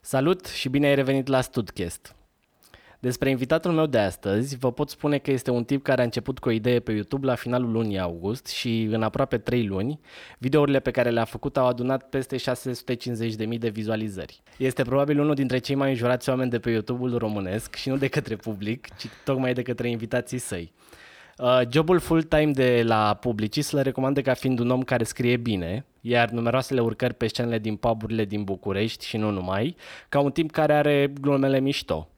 Salut și bine ai revenit la Studcast. Despre invitatul meu de astăzi, vă pot spune că este un tip care a început cu o idee pe YouTube la finalul lunii august și în aproape 3 luni, videourile pe care le-a făcut au adunat peste 650.000 de vizualizări. Este probabil unul dintre cei mai înjurați oameni de pe YouTube-ul românesc și nu de către public, ci tocmai de către invitații săi. Uh, jobul full-time de la Publicis le recomandă ca fiind un om care scrie bine, iar numeroasele urcări pe scenele din puburile din București și nu numai, ca un timp care are glumele mișto.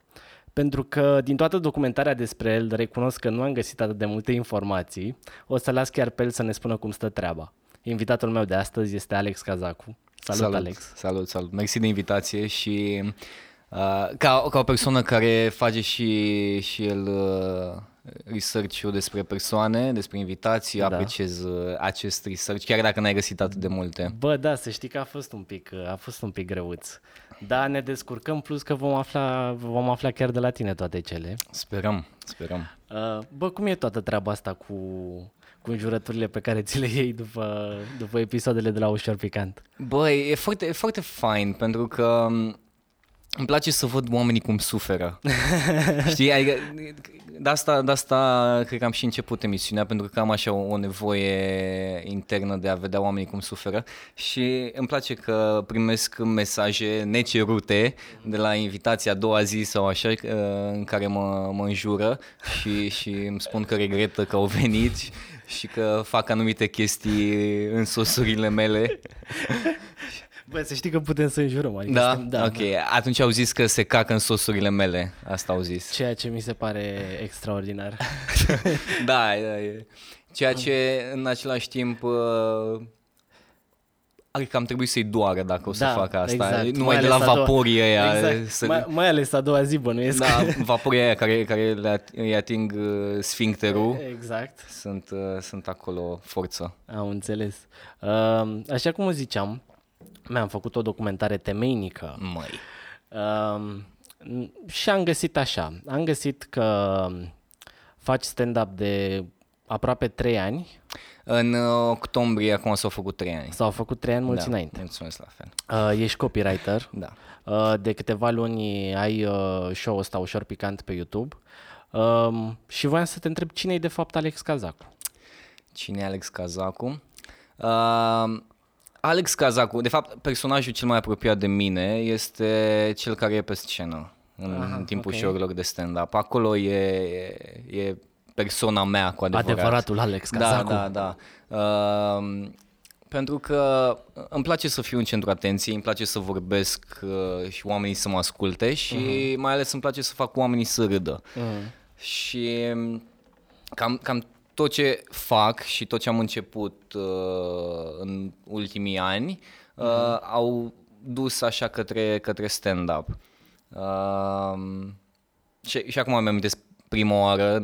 Pentru că din toată documentarea despre el recunosc că nu am găsit atât de multe informații, o să las chiar pe el să ne spună cum stă treaba. Invitatul meu de astăzi este Alex Cazacu. Salut, salut Alex! Salut, salut! Mersi de invitație și uh, ca, ca o persoană care face și, și el uh, research-ul despre persoane, despre invitații, da. apreciez uh, acest research, chiar dacă n-ai găsit atât de multe. Bă, da, să știi că a fost un pic, uh, a fost un pic greuț. Da, ne descurcăm, plus că vom afla, vom afla chiar de la tine toate cele. Sperăm, sperăm. Uh, bă, cum e toată treaba asta cu, cu înjurăturile pe care ți le iei după, după episoadele de la Ușor Picant? Bă, e foarte, e foarte fain, pentru că um, îmi place să văd oamenii cum suferă. Știi? Adică, de asta, de asta cred că am și început emisiunea, pentru că am așa o, o nevoie internă de a vedea oamenii cum suferă și îmi place că primesc mesaje necerute de la invitația a doua zi sau așa, uh, în care mă, mă înjură și, și îmi spun că regretă că au venit și că fac anumite chestii în sosurile mele. Bă, să știi că putem să înjurăm. Adică da? Suntem, da? Ok, da. atunci au zis că se cacă în sosurile mele. Asta au zis. Ceea ce mi se pare extraordinar. da, da, e. Ceea ce în același timp uh, Adică am trebuit să-i doară dacă o să da, fac asta. Exact. Numai de la vaporii aia. Exact. Să... Mai, mai ales a doua zi bănuiesc. Da, vaporii aia care, care le îi ating uh, sfincterul. Exact. Sunt, uh, sunt acolo forță. Am înțeles. Uh, așa cum ziceam, mi-am făcut o documentare temeinică. Măi. Uh, și am găsit așa. Am găsit că faci stand-up de aproape 3 ani. În uh, octombrie acum s-au făcut 3 ani. S-au făcut 3 ani, mulți da, înainte. Mulțumesc la fel. Uh, ești copywriter. Da. Uh, de câteva luni ai uh, show-ul ăsta ușor picant pe YouTube. Uh, și voiam să te întreb cine e de fapt Alex Cazacu? Cine e Alex Cazacu? Uh, Alex Cazacu, de fapt, personajul cel mai apropiat de mine este cel care e pe scenă în, Aha, în timpul okay. show-urilor de stand-up. Acolo e, e, e persoana mea cu adevărat. Adevăratul Alex Cazacu. Da, da, da. Uh, pentru că îmi place să fiu în centru atenției, îmi place să vorbesc uh, și oamenii să mă asculte și uh-huh. mai ales îmi place să fac oamenii să râdă. Uh-huh. Și cam, cam tot ce fac și tot ce am început uh, în ultimii ani uh, mm-hmm. au dus așa către, către stand-up. Uh, și, și acum mi-am amintesc prima oară,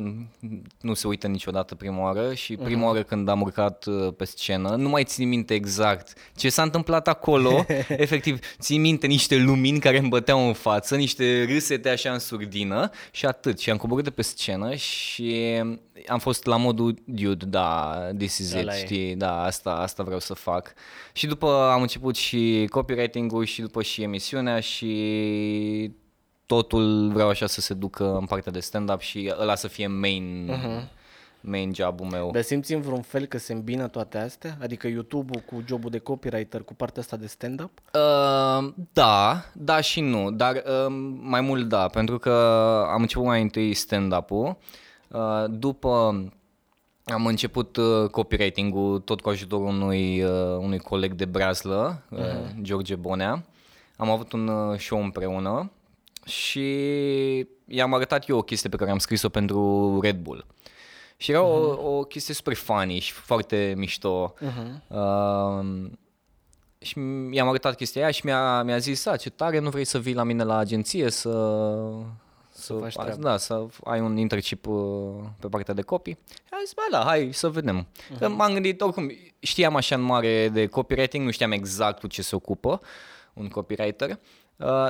nu se uită niciodată prima oară și prima uh-huh. oară când am urcat uh, pe scenă, nu mai țin minte exact ce s-a întâmplat acolo, efectiv țin minte niște lumini care îmi băteau în față, niște râsete așa în surdină și atât. Și am coborât de pe scenă și am fost la modul, dude, da, this is it, știi, da, asta, asta vreau să fac. Și după am început și copywriting-ul și după și emisiunea și totul vreau așa să se ducă în partea de stand-up și ăla să fie main, uh-huh. main job-ul meu. Dar simți în vreun fel că se îmbină toate astea? Adică YouTube-ul cu jobul de copywriter cu partea asta de stand-up? Uh, da, da și nu, dar uh, mai mult da, pentru că am început mai întâi stand-up-ul, uh, după am început uh, copywriting-ul tot cu ajutorul unui, uh, unui coleg de Brazlă, uh, uh-huh. George Bonea. Am avut un uh, show împreună și i-am arătat eu o chestie pe care am scris-o pentru Red Bull. Și era uh-huh. o, mhm. o chestie super funny și foarte mișto. Uh-huh. Uh, și i-am arătat chestia aia și mi-a, mi-a zis, a, ce tare, nu vrei să vii la mine la agenție să... Să, faci a, da, să ai un internship uh, pe partea de copii. Am zis, bă, da, hai să vedem. Uh-huh. M-am gândit, oricum, știam așa în mare de copywriting, nu știam exact cu ce se ocupă un copywriter. Uh,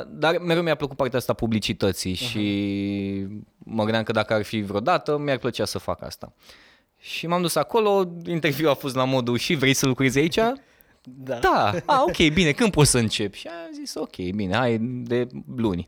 dar mereu mi-a plăcut partea asta publicității uh-huh. și mă gândeam că dacă ar fi vreodată, mi-ar plăcea să fac asta. Și m-am dus acolo, interviul a fost la modul și vrei să lucrezi aici? Da. Da, a, ok, bine, când poți să încep? Și am zis, ok, bine, hai de luni.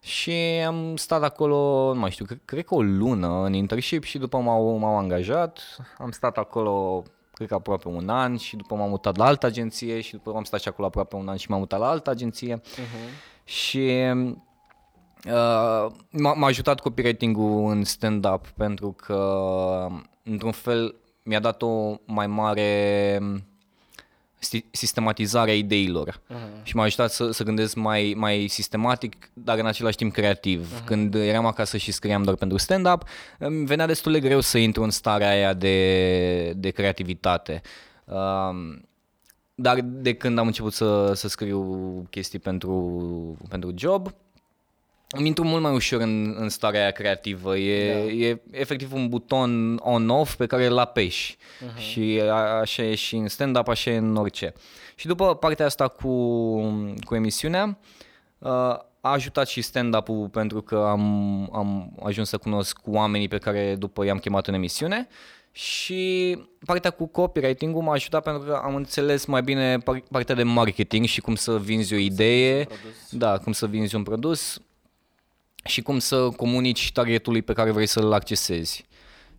Și am stat acolo, nu mai știu, cred, cred că o lună în internship și după m-au, m-au angajat. Am stat acolo, cred că aproape un an și după m-am mutat la altă agenție și după am stat și acolo aproape un an și m-am mutat la altă agenție. Uh-huh. Și uh, m-a, m-a ajutat copywriting-ul în stand-up pentru că, într-un fel, mi-a dat o mai mare sistematizarea ideilor uh-huh. și m-a ajutat să, să gândesc mai, mai sistematic, dar în același timp creativ. Uh-huh. Când eram acasă și scriam doar pentru stand-up, îmi venea destul de greu să intru în starea aia de, de creativitate. Uh, dar de când am început să, să scriu chestii pentru, pentru job, îmi intru mult mai ușor în, în starea aia creativă. E, da. e efectiv un buton on-off pe care îl apeși. Uh-huh. Și a, așa e și în stand-up, așa e în orice. Și după partea asta cu, cu emisiunea, uh, a ajutat și stand-up-ul pentru că am, am ajuns să cunosc oamenii pe care după i-am chemat în emisiune și partea cu copywriting-ul m-a ajutat pentru că am înțeles mai bine partea de marketing și cum să vinzi o idee, da, cum să vinzi un produs și cum să comunici targetului pe care vrei să-l accesezi.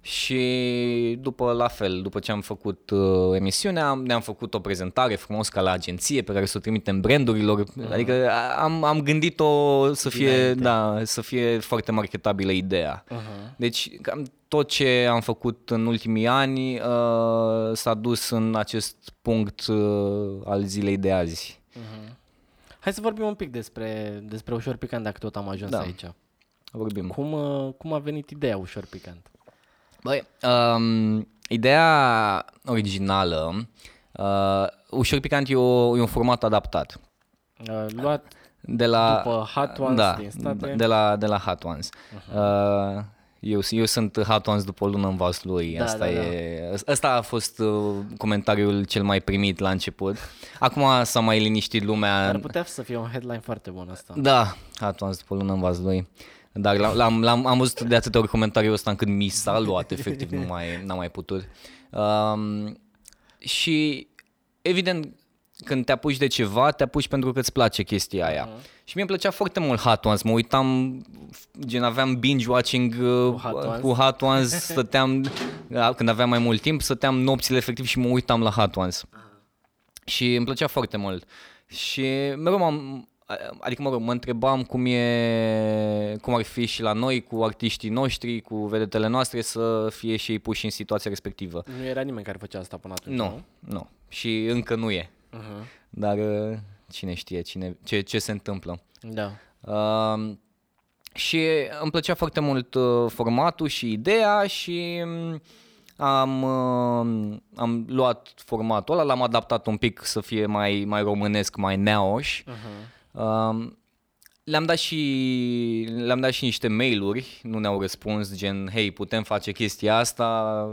Și după la fel, după ce am făcut uh, emisiunea, ne-am făcut o prezentare frumos ca la agenție pe care să o trimitem brandurilor. Uh-huh. Adică am, am gândit-o să fie, da, să fie foarte marketabilă ideea. Uh-huh. Deci cam tot ce am făcut în ultimii ani uh, s-a dus în acest punct uh, al zilei de azi. Uh-huh. Hai să vorbim un pic despre, despre Ușor Picant, dacă tot am ajuns da. aici. Vorbim. Cum, uh, cum a venit ideea Ușor Picant? Băi, um, ideea originală, uh, Ușor Picant e, o, e un format adaptat. Uh, luat de la, după Hot Ones da, din state? De la, de la Hot Ones. Uh-huh. Uh, eu, eu sunt hot ones după o lună în lui. Da, asta, da, e, da. asta a fost uh, comentariul cel mai primit la început. Acum s-a mai liniștit lumea. Ar putea să fie un headline foarte bun asta. Da, hot ones după o lună în lui. Dar l-am, l-am, am văzut de atâtea ori comentariul ăsta încât mi s-a luat, efectiv, nu mai, n-am mai putut. Um, și evident, când te apuci de ceva, te apuci pentru că îți place chestia aia. Uh-huh. Și mie îmi plăcea foarte mult Hot Ones, mă uitam, gen aveam binge-watching uh, cu, Hot Ones. cu Hot Ones, stăteam, când aveam mai mult timp, stăteam nopțile efectiv și mă uitam la Hot Ones. Uh-huh. Și îmi plăcea foarte mult. Și mereu m-am, adică mă rog, mă întrebam cum e, cum ar fi și la noi cu artiștii noștri, cu vedetele noastre să fie și ei puși în situația respectivă. Nu era nimeni care făcea asta până atunci, Nu, nu, nu. și încă nu e. Uh-huh. Dar uh, cine știe cine, ce, ce se întâmplă. Da. Uh, și îmi plăcea foarte mult uh, formatul și ideea și um, am, uh, am luat formatul ăla, l-am adaptat un pic să fie mai, mai românesc, mai neoș. Uh-huh. Uh, le-am dat și le-am dat și niște mail-uri, nu ne-au răspuns, gen, hei, putem face chestia asta,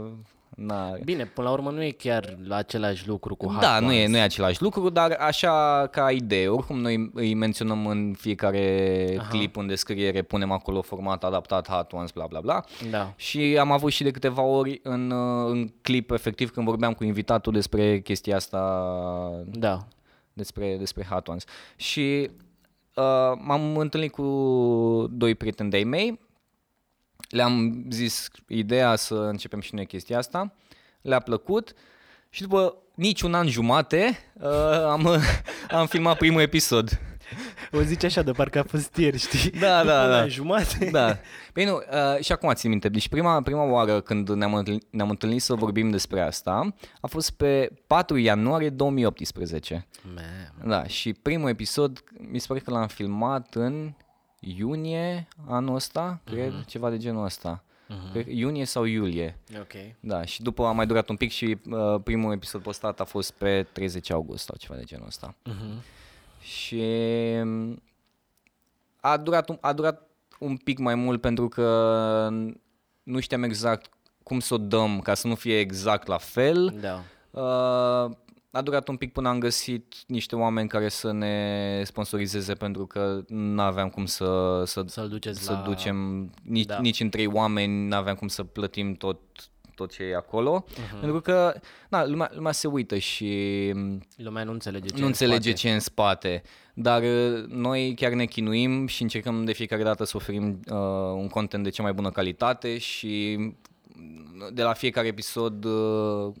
Na. Bine, până la urmă nu e chiar la același lucru cu Hot Da, Ones. nu e, nu e același lucru, dar așa ca idee. Oricum noi îi menționăm în fiecare Aha. clip în descriere, punem acolo format adaptat Hot Ones, bla bla bla. Da. Și am avut și de câteva ori în, în clip, efectiv, când vorbeam cu invitatul despre chestia asta. Da. Despre, despre Hot Ones. Și uh, m-am întâlnit cu doi prieteni de-ai mei, le-am zis ideea să începem și noi chestia asta, le-a plăcut și după nici un an jumate uh, am, am filmat primul episod. O zici așa de parcă a fost ieri, știi? Da, da, da. jumate. Da. Păi nu, uh, și acum țin minte. Deci prima, prima oară când ne-am întâlnit, ne-am întâlnit să vorbim despre asta a fost pe 4 ianuarie 2018. Man. Da, și primul episod mi se pare că l-am filmat în iunie anul ăsta, uh-huh. cred, ceva de genul ăsta. Uh-huh. Cred, iunie sau iulie. Ok. Da, și după a mai durat un pic și uh, primul episod postat a fost pe 30 august sau ceva de genul ăsta. Uh-huh. Și um, a durat, un, a durat un pic mai mult pentru că nu știam exact cum să o dăm ca să nu fie exact la fel. Da. Uh, a durat un pic până am găsit niște oameni care să ne sponsorizeze pentru că nu aveam cum să, să, Să-l duceți să la... ducem nici, Da. da. nici în trei oameni, nu aveam cum să plătim tot, tot ce e acolo. Uh-huh. Pentru că na, lumea, lumea se uită și Lumea nu înțelege ce nu înțelege în spate. ce e în spate. Dar uh, noi chiar ne chinuim și încercăm de fiecare dată să oferim uh, un content de cea mai bună calitate și mm, de la fiecare episod uh, uh,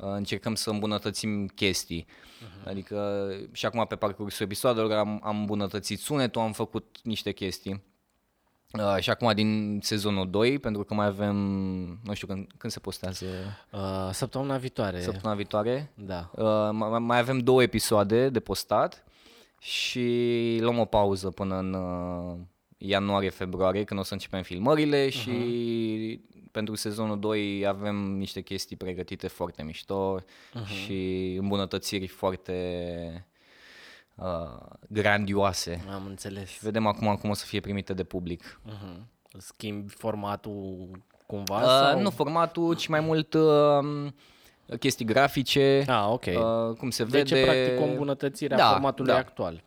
încercăm să îmbunătățim chestii. Uh-huh. Adică și acum pe parcursul episoadelor am, am îmbunătățit sunetul, am făcut niște chestii. Uh, și acum din sezonul 2, pentru că mai avem, nu știu când, când se postează, Uh, săptămâna viitoare. săptămâna viitoare, Da. Uh, mai, mai avem două episoade de postat și luăm o pauză până în uh, ianuarie-februarie, când o să începem filmările uh-huh. și pentru sezonul 2 avem niște chestii pregătite foarte mișto uh-huh. și îmbunătățiri foarte uh, grandioase. Am înțeles. Vedem acum cum o să fie primite de public. Uh-huh. Schimbi formatul cumva? Uh, sau? nu formatul, ci mai mult uh, chestii grafice, Ah, ok. uh, cum se deci vede. e practic o îmbunătățire a Da, formatului da. actual.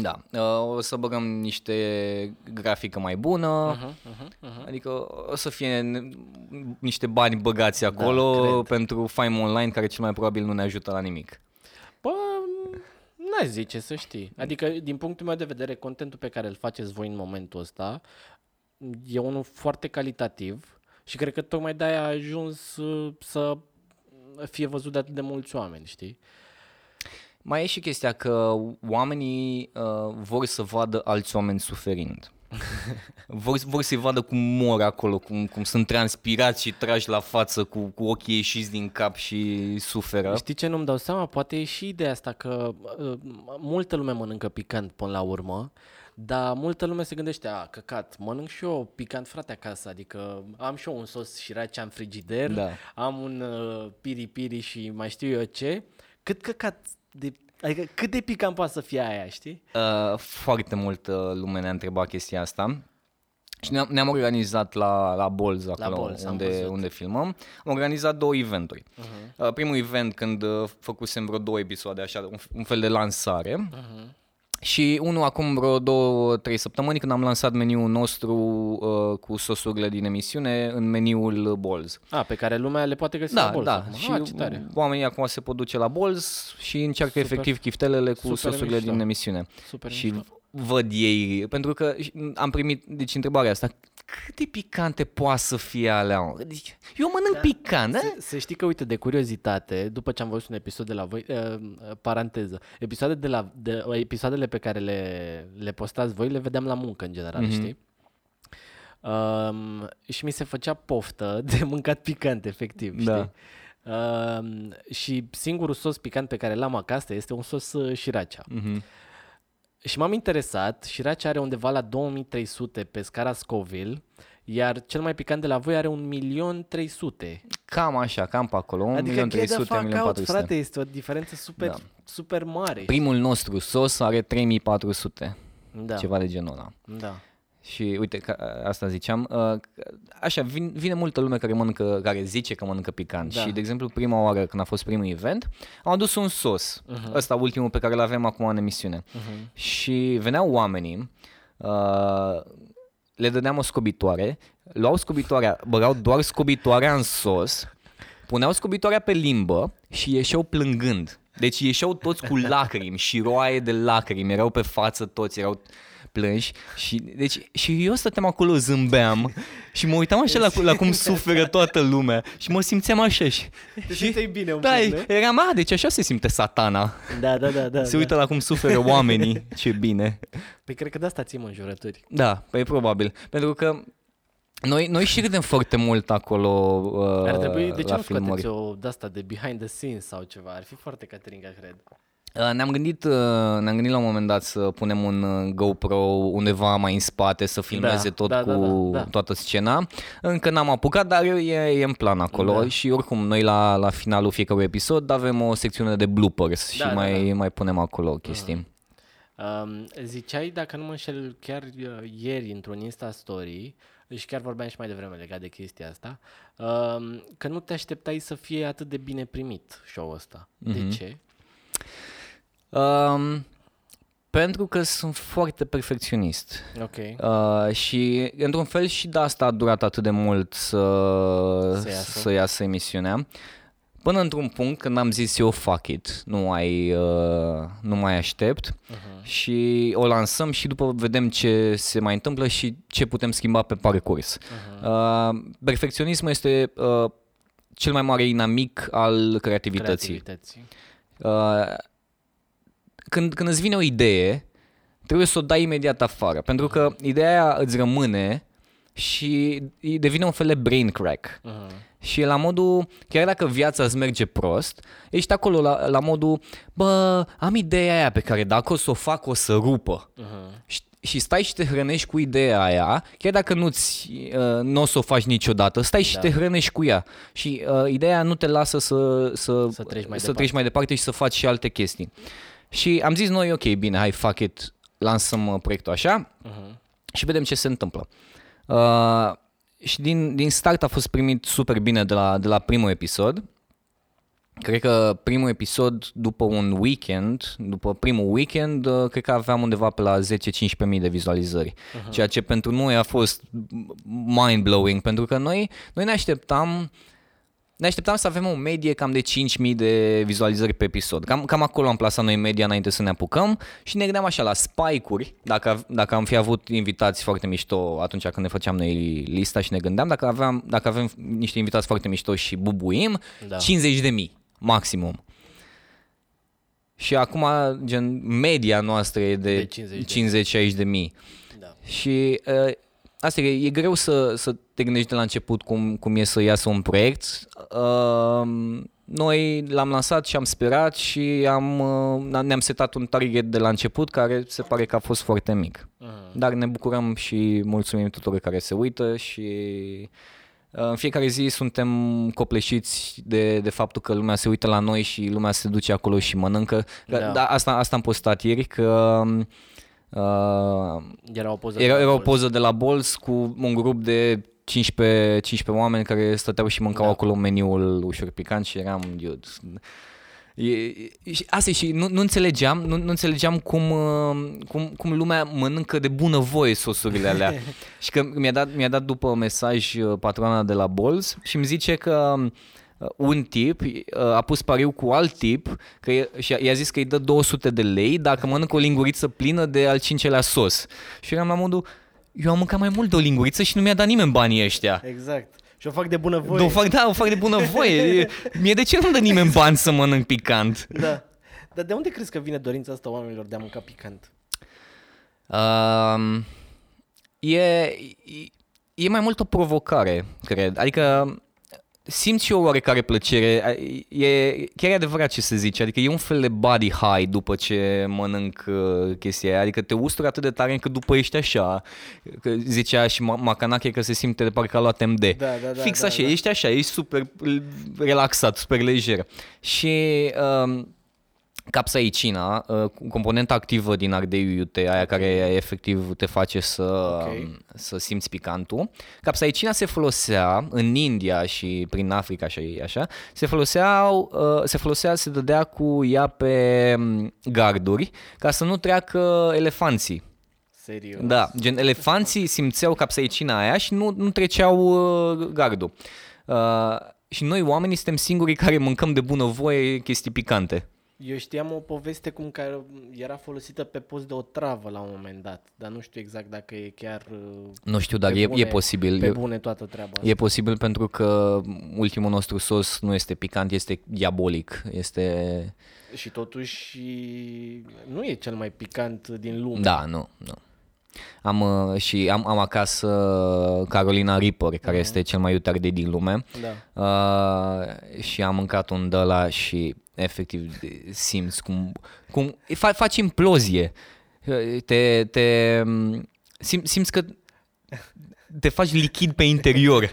Da, uh, o să băgăm niște grafică mai bună, Uh-huh, uh-huh, uh-huh. adică o să fie n- niște bani băgați acolo Da, cred. pentru Fime Online, care cel mai probabil nu ne ajută la nimic. Bă, n-aș zice să știi. Adică, din punctul meu de vedere, contentul pe care îl faceți voi în momentul ăsta e unul foarte calitativ și cred că tocmai de-aia a ajuns uh, să fie văzut de atât de mulți oameni, știi? Mai e și chestia că oamenii uh, vor să vadă alți oameni suferind. vor, vor să-i vadă cum mor acolo, cum, cum sunt transpirați și trași la față cu, cu ochii ieșiți din cap și suferă. Știi ce nu-mi dau seama? Poate e și ideea asta că uh, multă lume mănâncă picant până la urmă, dar multă lume se gândește, a, căcat, mănânc și eu picant frate acasă, adică am și eu un sos sriracha în frigider, Da. am un uh, piri-piri și mai știu eu ce, cât căcat de... Adică cât de picant poate să fie aia, știi? Uh, foarte multă lume ne-a întrebat chestia asta. Și ne-am, ne-am organizat la, la Bolz, acolo Bolz, am unde, văzut. unde filmăm. Am organizat două eventuri. Uh-huh. Uh, primul event când uh, făcusem vreo două episoade, așa, un, un fel de lansare. Uh-huh. Și unul acum vreo două, trei săptămâni când am lansat meniul nostru uh, cu sosurile din emisiune în meniul Bolz. A, pe care lumea le poate găsi la Da, bolză da. acum. Și Ah, ce tare. oamenii acum se pot duce la Bolz și încearcă Super. efectiv chiftelele cu Super sosurile mișto. din emisiune. Super și mișto. văd ei, pentru că am primit, deci întrebarea asta, cât de picante poate să fie alea? mă? Deci, eu mănânc da. picant, da? Să, să știi că, uite, de curiozitate, după ce am văzut un episod de la voi, uh, uh, paranteză, episoade de la, de, episoadele pe care le, le postați voi, le vedeam la muncă, în general, mm-hmm. știi? Um, și mi se făcea poftă de mâncat picant, efectiv, Da. știi? Um, și singurul sos picant pe care l-am acasă este un sos uh, sriracha. Mhm. Și m-am interesat, Sriracha are undeva la 2300 pe scara Scoville, iar cel mai picant de la voi are 1.300.000. Cam așa, cam pe acolo, 1.300.000, Adică get the fuck out, 1.400.000. frate, este o diferență super, Da. super mare. Primul nostru sos are 3400, da, ceva de genul ăla. da. Și uite, ca, asta ziceam, uh, așa, vin, vine multă lume care mănâncă, care zice că mănâncă picant. Da. Și, de exemplu, prima oară când a fost primul event, am adus un sos, uh-huh. ăsta ultimul pe care îl avem acum în emisiune. Uh-huh. Și veneau oamenii, uh, le dădeam o scobitoare, luau scobitoarea, băgau doar scobitoarea în sos, puneau scobitoarea pe limbă și ieșeau plângând. Deci ieșeau toți cu lacrimi și roaie de lacrimi, erau pe față toți, erau plânși și, deci, și eu stăteam acolo, zâmbeam și mă uitam așa la, la cum suferă toată lumea și mă simțeam așa și, Te simțeai bine un da, pic, nu? eram, a, deci așa se simte satana. Da, da, da. da Se da. uită la cum suferă oamenii, ce bine. Păi cred că de asta țin înjurături. Da, păi probabil, pentru că noi, noi și râdem foarte mult acolo uh, Ar trebui, de ce la nu filmări. scoateți o de-asta de behind the scenes sau ceva? Ar fi foarte Caterinca, cred. Uh, Ne-am gândit, uh, ne-am gândit la un moment dat să punem un uh, GoPro undeva mai în spate să filmeze Da, tot da, cu da, da, da. toată scena. Încă n-am apucat, dar e, e în plan acolo Da. și oricum noi la, la finalul fiecărui episod avem o secțiune de bloopers Da, și da, mai, da. mai punem acolo chestii. Um, ziceai, dacă nu mă înșel, chiar uh, ieri într-un Insta Story, și chiar vorbeam și mai devreme legat de chestia asta, um, că nu te așteptai să fie atât de bine primit show-ul ăsta. Mm-hmm. De ce? Um, pentru că sunt foarte perfecționist. Ok. Uh, și într-un fel și de asta a durat atât de mult să, Să iasă. să iasă emisiunea. Până într-un punct când am zis eu fuck it, nu mai, uh, nu mai aștept uh-huh. și o lansăm și după vedem ce se mai întâmplă și ce putem schimba pe parcurs. Uh-huh. Uh, perfecționismul este uh, cel mai mare inamic al creativității. Creativității. Uh, când, când îți vine o idee, trebuie să o dai imediat afară, pentru că ideea aia îți rămâne și devine un fel de brain crack. Uh-huh. Și e la modul, chiar dacă viața îți merge prost, ești acolo la, la modul, bă, am ideea aia pe care dacă o să o fac, o să rupă. Uh-huh. Și, și stai și te hrănești cu ideea aia, chiar dacă nu-ți, uh, nu o să o faci niciodată, stai și Da. te hrănești cu ea. Și uh, ideea nu te lasă să, să, Să treci mai să departe. treci mai departe și să faci și alte chestii. Și am zis noi, ok, bine, hai, fuck it, lansăm uh, proiectul așa Uh-huh. și vedem ce se întâmplă. Uh, și din, din start a fost primit super bine de la, de la primul episod. Cred că primul episod după un weekend, după primul weekend, uh, cred că aveam undeva pe la 10-15 mii de vizualizări. Uh-huh. Ceea ce pentru noi a fost mind-blowing, pentru că noi, noi ne așteptam ne așteptam să avem o medie cam de 5.000 de vizualizări pe episod. Cam, cam acolo am plasat noi media înainte să ne apucăm și ne gândeam așa la spike-uri, dacă, dacă am fi avut invitați foarte mișto atunci când ne făceam noi lista și ne gândeam, dacă, aveam, dacă avem niște invitați foarte mișto și bubuim, Da. 50 de mii maximum. Și acum, gen, media noastră e de, De 50.000. 50-60 de mii. Da. Și uh, asta e, e greu să, să te gândești de la început cum, cum e să iasă un proiect. Uh, noi l-am lansat și am sperat și am, uh, ne-am setat un target de la început care se pare că a fost foarte mic. Uh-huh. Dar ne bucurăm și mulțumim tuturor care se uită și uh, în fiecare zi suntem copleșiți de, de faptul că lumea se uită la noi și lumea se duce acolo și mănâncă. Da. Da. Da, asta, asta am postat ieri că uh, Era o poză. era, de era o acolo. poză de la Bols cu un grup de 15, 15 oameni care stăteau și mâncau Da. da. acolo meniul ușor picant și eram, dude, E, e- și asta e și nu, nu înțelegeam, nu, nu înțelegeam cum, uh, cum, cum lumea mănâncă de bună voie sosurile alea. și că mi-a dat, mi-a dat după mesaj uh, patroana de la Bols și îmi zice că uh, un tip uh, a pus pariu cu alt tip că e, și i-a zis că îi dă 200 de lei dacă mănâncă o linguriță plină de al cincelea sos. Și eram la modul, eu am mâncat mai mult de o linguriță și nu mi-a dat nimeni banii ăștia. Exact. Și o fac de bună voie. O fac, da, o fac de bună voie. E- Mie de ce nu dă nimeni bani să mănânc picant? Da. Dar de unde crezi că vine dorința asta oamenilor de a mânca picant? Um, e, e, e mai mult o provocare, cred. Adică simți și o oarecare plăcere. E, chiar e adevărat ce se zice. Adică e un fel de body high după ce mănânc uh, chestia aia. Adică te usturi atât de tare încât după ești așa. Că zicea și Ma- Macanache că se simte de parcă a luat MD. Da, da, da, Fix da, așa, da. ești așa, ești super relaxat, super lejer. Și... Um, Capsaicina, uh, componenta activă din ardeiul iute, aia care efectiv te face să, Ok. să simți picantul. Capsaicina se folosea în India și prin Africa și așa, se folosea, uh, se folosea, se dădea cu ea pe mm, garduri ca să nu treacă elefanții. Serios. Da, gen elefanții simțeau capsaicina aia și nu, nu treceau uh, gardul. Uh, și noi oamenii suntem singurii care mâncăm de bună voie chestii picante. Eu știam o poveste cum care era folosită pe post de o travă la un moment dat, dar nu știu exact dacă e chiar uh, Nu știu, dar pe e, bune, e posibil. Pe E, bune toată treaba asta. e posibil pentru că ultimul nostru sos nu este picant, este diabolic. Este... Și totuși nu e cel mai picant din lume. Da, nu, nu. Am uh, și am, am acasă Carolina Reaper, care este cel mai iute ardei din lume. Da. Uh, și am mâncat un de ăla și efectiv simți cum, cum fa, faci implozie. Uh, Te, te sim, simți că te faci lichid pe interior.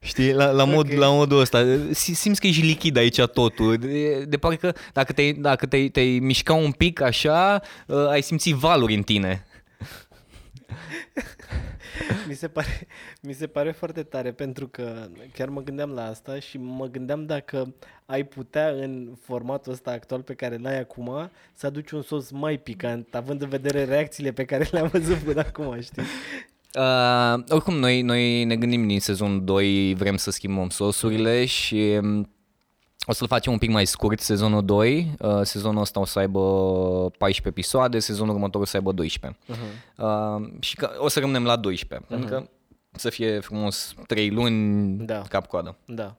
Știi, la, la, mod, Ok. la modul ăsta. Si- Simți că ești lichid aici totul. De, de parcă dacă te-ai, dacă te-ai, te-ai mișca un pic așa, uh, ai simți valuri în tine. Mi se, pare, mi se pare foarte tare pentru că chiar mă gândeam la asta și mă gândeam dacă ai putea în formatul ăsta actual pe care l-ai acum să aduci un sos mai picant, având în vedere reacțiile pe care le-am văzut până acum, știi? Uh, oricum, noi, noi ne gândim din sezonul 2, vrem să schimbăm sosurile și um, o să-l facem un pic mai scurt sezonul 2. Uh, sezonul ăsta o să aibă 14 episoade, sezonul următor o să aibă 12. Uh-huh. Uh, și că, o să rămânem la 12, uh-huh. pentru că să fie frumos 3 luni Da. cap-coadă. Da.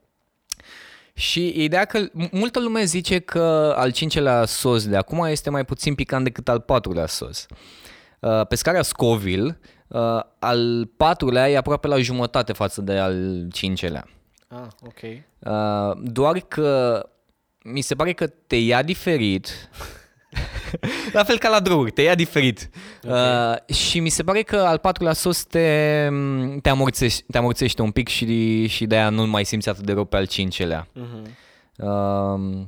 Și ideea că m- multă lume zice că al cincelea sos de acum este mai puțin picant decât al patrulea sos. Uh, Pe scara Scoville, uh, al patrulea e aproape la jumătate față de al cincelea. Ah, ok. Uh, Doar că mi se pare că te ia diferit. la fel ca la droguri, te ia diferit. Uh, și mi se pare că al patrulea sos te, te, amorțește, te amorțește un pic și, și de-aia nu mai simți atât de rău pe al cincelea. Mhm. Uh,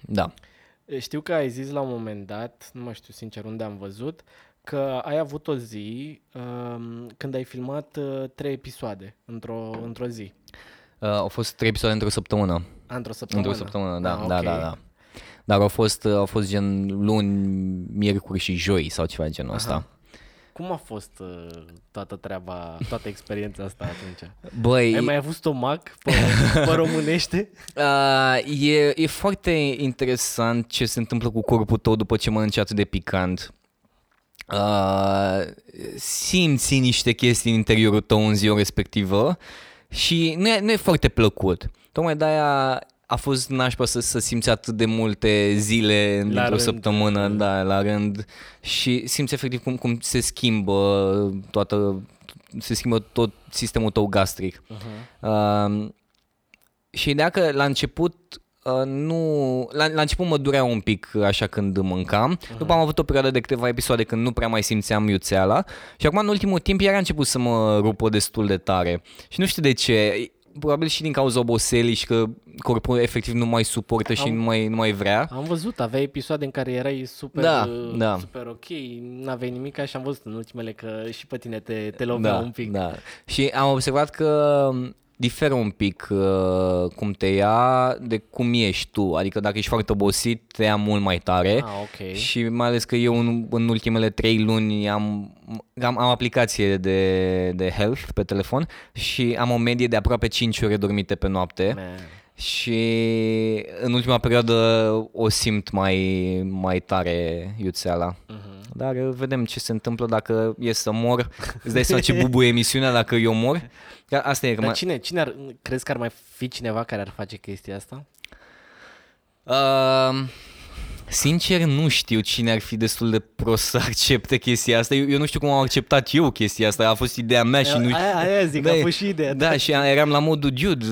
da. Știu că ai zis la un moment dat, nu mai știu sincer unde am văzut, că ai avut o zi um, când ai filmat uh, trei episoade într-o, într-o zi. Uh, au fost trei episoade într-o săptămână. A, într-o săptămână. Într-o săptămână, da, Ah, da, ok. da, da. Dar au fost, uh, au fost gen luni, miercuri și joi sau ceva de genul ăsta. Cum a fost uh, toată treaba, toată experiența asta atunci? Băi, Ai mai avut stomac pe, pe românește? Uh, e, e foarte interesant ce se întâmplă cu corpul tău după ce mănânci atât de picant. Uh, simți niște chestii în interiorul tău în ziua respectivă și nu e, nu e foarte plăcut. Tocmai de-aia a fost nașpa să, să simți atât de multe zile într-o rând. săptămână, da, la rând și simți efectiv cum, cum se schimbă toată, se schimbă tot sistemul tău gastric. Uh-huh. Uh, și ideea că la început uh, nu... La, la început mă durea un pic așa când mâncam. Uh-huh. După am avut o perioadă de câteva episoade când nu prea mai simțeam iuțeala. Și acum în ultimul timp iar a început să mă rupă destul de tare. Și nu știu de ce. Probabil și din cauza oboselii și că corpul efectiv nu mai suportă și Am- nu mai, nu mai vrea. Am văzut, aveai episoade în care erai super, Da, uh, da. super ok, n-aveai nimic și am văzut în ultimele că și pe tine te, te lovea da, un pic. Da. Și am observat că diferă un pic uh, cum te ia de cum ești tu. Adică dacă ești foarte obosit, te ia mult mai tare. Ah, ok. Și mai ales că eu în, în ultimele trei luni am, am, am aplicație de, de health pe telefon și am o medie de aproape 5 ore dormite pe noapte. Man. Și în ultima perioadă o simt mai, mai tare iuțeala. Mhm. Dar uh, vedem ce se întâmplă dacă e să mor. Îți dai seama ce bubuie emisiunea dacă eu mor? Că Asta e că Dar mai... cine, cine ar, crezi că ar mai fi cineva care ar face chestia asta? Uh, sincer, nu știu cine ar fi destul de prost să accepte chestia asta. Eu, eu nu știu cum am acceptat eu chestia asta. A fost ideea mea și nu Aia, aia zic, Da, a e- fost și ideea. Da, și eram la modul, dude,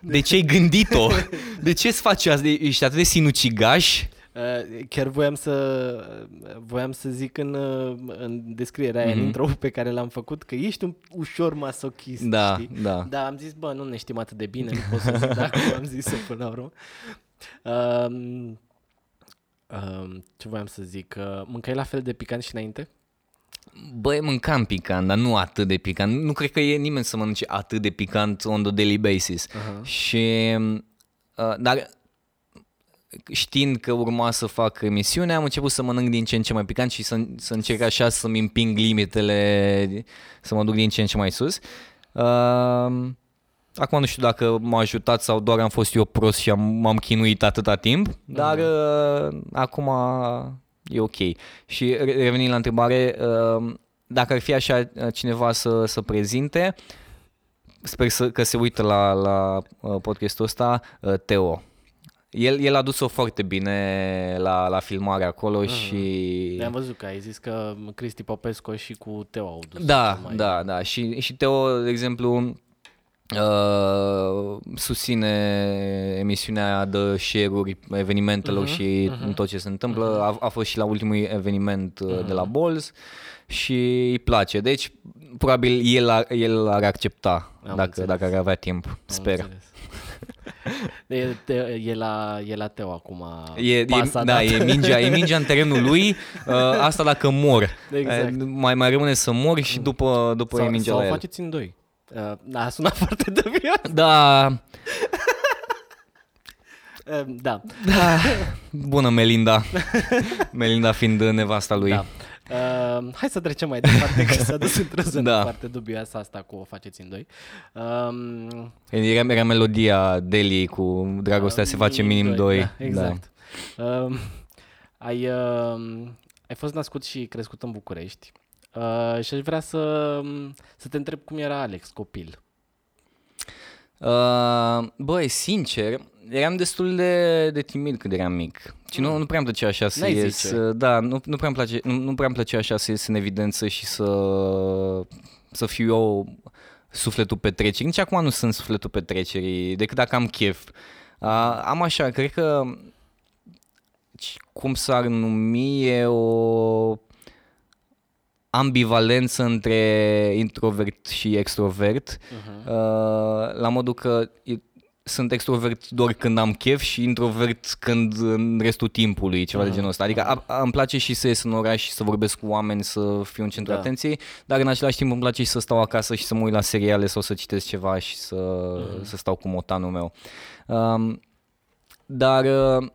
de ce ai gândit-o? De ce îți faci asta? Ești atât de sinucigaș? Uh, Chiar voiam să voiam să zic în, uh, în descrierea aia, în intro pe care l-am făcut, că ești un ușor masochist, Mhm. Da, știi? da. Da, am zis, bă, nu ne știm atât de bine, nu pot să zic dacă am zis-o până la urmă. Um, um, ce voiam să zic? Uh, mâncai la fel de picant și înainte? Băi, mâncam picant, dar nu atât de picant. Nu cred că e nimeni să mănânce atât de picant on the daily basis. Uh-huh. Și, uh, dar știind că urma să fac emisiune, am început să mănânc din ce în ce mai picant și să, să încerc așa să-mi împing limitele, să mă duc din ce în ce mai sus. Uh, acum nu știu dacă m-a ajutat sau doar am fost eu prost și am, m-am chinuit atâta timp, dar uh, acum e ok. Și re- revenind la întrebare, uh, dacă ar fi așa uh, cineva să, să prezinte, sper să, că se uită la, la uh, podcastul ăsta, uh, Teo. El, el a dus-o foarte bine la, la filmare acolo și... Am văzut că ai zis că Cristi Popescu și cu Teo au dus Da, cel mai... da, da. Și, și Teo, de exemplu, uh, susține emisiunea de share-uri evenimentelor Mhm, și tot ce se întâmplă. A, a fost și la ultimul eveniment uh, de la Balls și îi place. Deci probabil el ar, el ar accepta Am dacă, înțeles. dacă ar avea timp, Am sper. înțeles. E, te, e, la, e la Teo acum. E, e, pasa da, dată. e mingea, e mingea în terenul lui, uh, asta dacă mor. Exact. Uh, mai, mai rămâne să mor și după, după sau, e mingea sau la o el. faceți în doi. Uh, a sunat foarte dubios. Da, Uh, da. da, bună Melinda. Melinda fiind nevasta lui. Da. Uh, hai să trecem mai departe, că s-a dus într-o zonă Da. foarte dubioasă asta cu o faceți în doi. Um, Era, era melodia Deli cu Dragostea se face minim doi. Da, exact. Da. Um, ai, um, ai fost născut și crescut în București uh, și aș vrea să, să te întreb cum era Alex, copil. Uh, băi, sincer, eram destul de, de timid când eram mic. Și nu, nu prea îmi plăcea așa să N-ai ies. zice. uh, Da, nu, nu, prea îmi place, nu, nu prea îmi plăcea așa să ies în evidență și să, să fiu eu sufletul petrecerii. Nici acum nu sunt sufletul petrecerii, decât dacă am chef. Uh, am așa, cred că ci- cum s-ar numi e o ambivalență între introvert și extrovert, uh-huh. uh, la modul că e- sunt extrovert doar când am chef și introvert când în restul timpului, ceva uh-huh. de genul ăsta. Adică a, a, îmi place și să ies în oraș și să vorbesc cu oameni, să fiu în centru Da. da. atenției, dar în același timp îmi place și să stau acasă și să mă uit la seriale sau să citesc ceva și să, uh-huh. să stau cu motanul meu. Um, dar uh,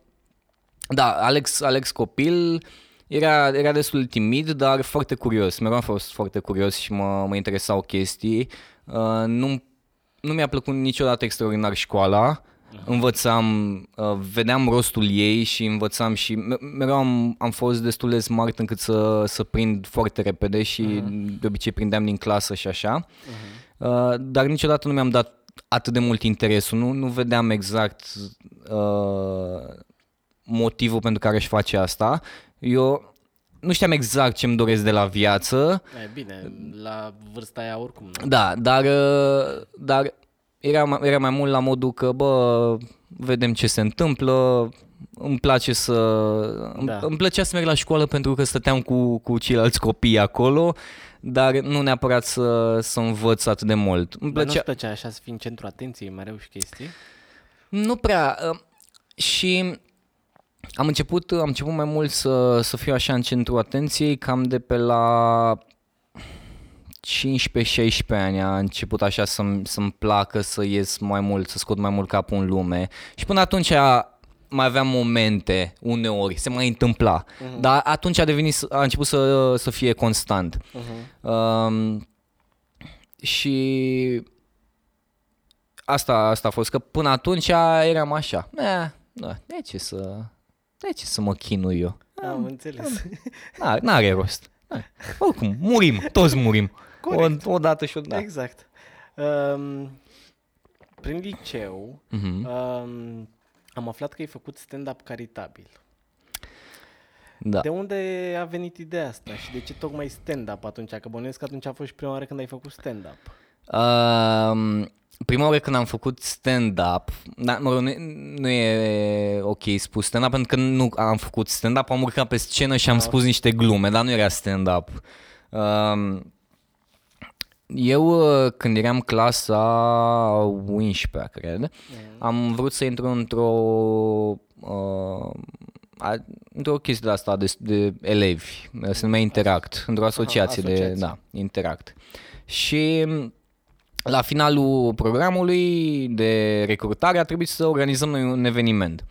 da, Alex, Alex copil era, era destul de timid, dar foarte curios. Mereu am fost foarte curios și mă, mă interesau chestii. Uh, nu, nu mi-a plăcut niciodată extraordinar școala. Învățam, uh, vedeam rostul ei și învățam și me- mereu am, am fost destul de smart încât să, să prind foarte repede și de obicei prindeam din clasă și așa. Uh, dar niciodată nu mi-am dat atât de mult interesul, nu, nu vedeam exact uh, motivul pentru care își face asta. Eu nu știam exact ce îmi doresc de la viață, E bine, la vârsta aia oricum. nu? da, dar, uh, dar era, mai- era mai mult la modul că, bă, vedem ce se întâmplă, îmi place să... Da. Da. Îmi plăcea să merg la școală pentru că stăteam cu, cu ceilalți copii acolo, dar nu neapărat să, să învăț atât de mult. Îmi Dar nu-ți plăcea... plăcea așa să fii în centru atenției mereu și chestii? Nu prea. uh, Și am început, am început mai mult să, să fiu așa în centru atenției, cam de pe la 15-16 ani a început așa să-mi, să-mi placă să ies mai mult, să scot mai mult capul în lume. Și până atunci mai aveam momente, uneori, se mai întâmpla. Uh-huh. Dar atunci a devenit, să- a început să, să fie constant. Uh-huh. Um, și asta, asta a fost, că până atunci eram așa, eh, da, de ce să, de ce să mă chinui eu? Am înțeles. N-are, n-are rost. Eh, Oricum, murim, toți murim. Corect. O, odată și odată. Exact. Um, prin liceu Mhm. um, am aflat că ai făcut stand-up caritabil. Da. De unde a venit ideea asta și de ce tocmai stand-up atunci? Că bănuiesc că atunci a fost și prima oară când ai făcut stand-up. Um, prima oară când am făcut stand-up, da, mă rog, nu, nu e ok spus stand-up pentru că nu am făcut stand-up, am urcat pe scenă și am spus niște glume, dar nu era stand-up. Um, eu, uh, când eram clasa 11 cred, am vrut să intru într-o uh, a- într-o chestie de asta de, de elevi, se numea Interact, într-o asociație, de, asociație. da, Interact. Și la finalul programului de recrutare a trebuit să organizăm noi un eveniment.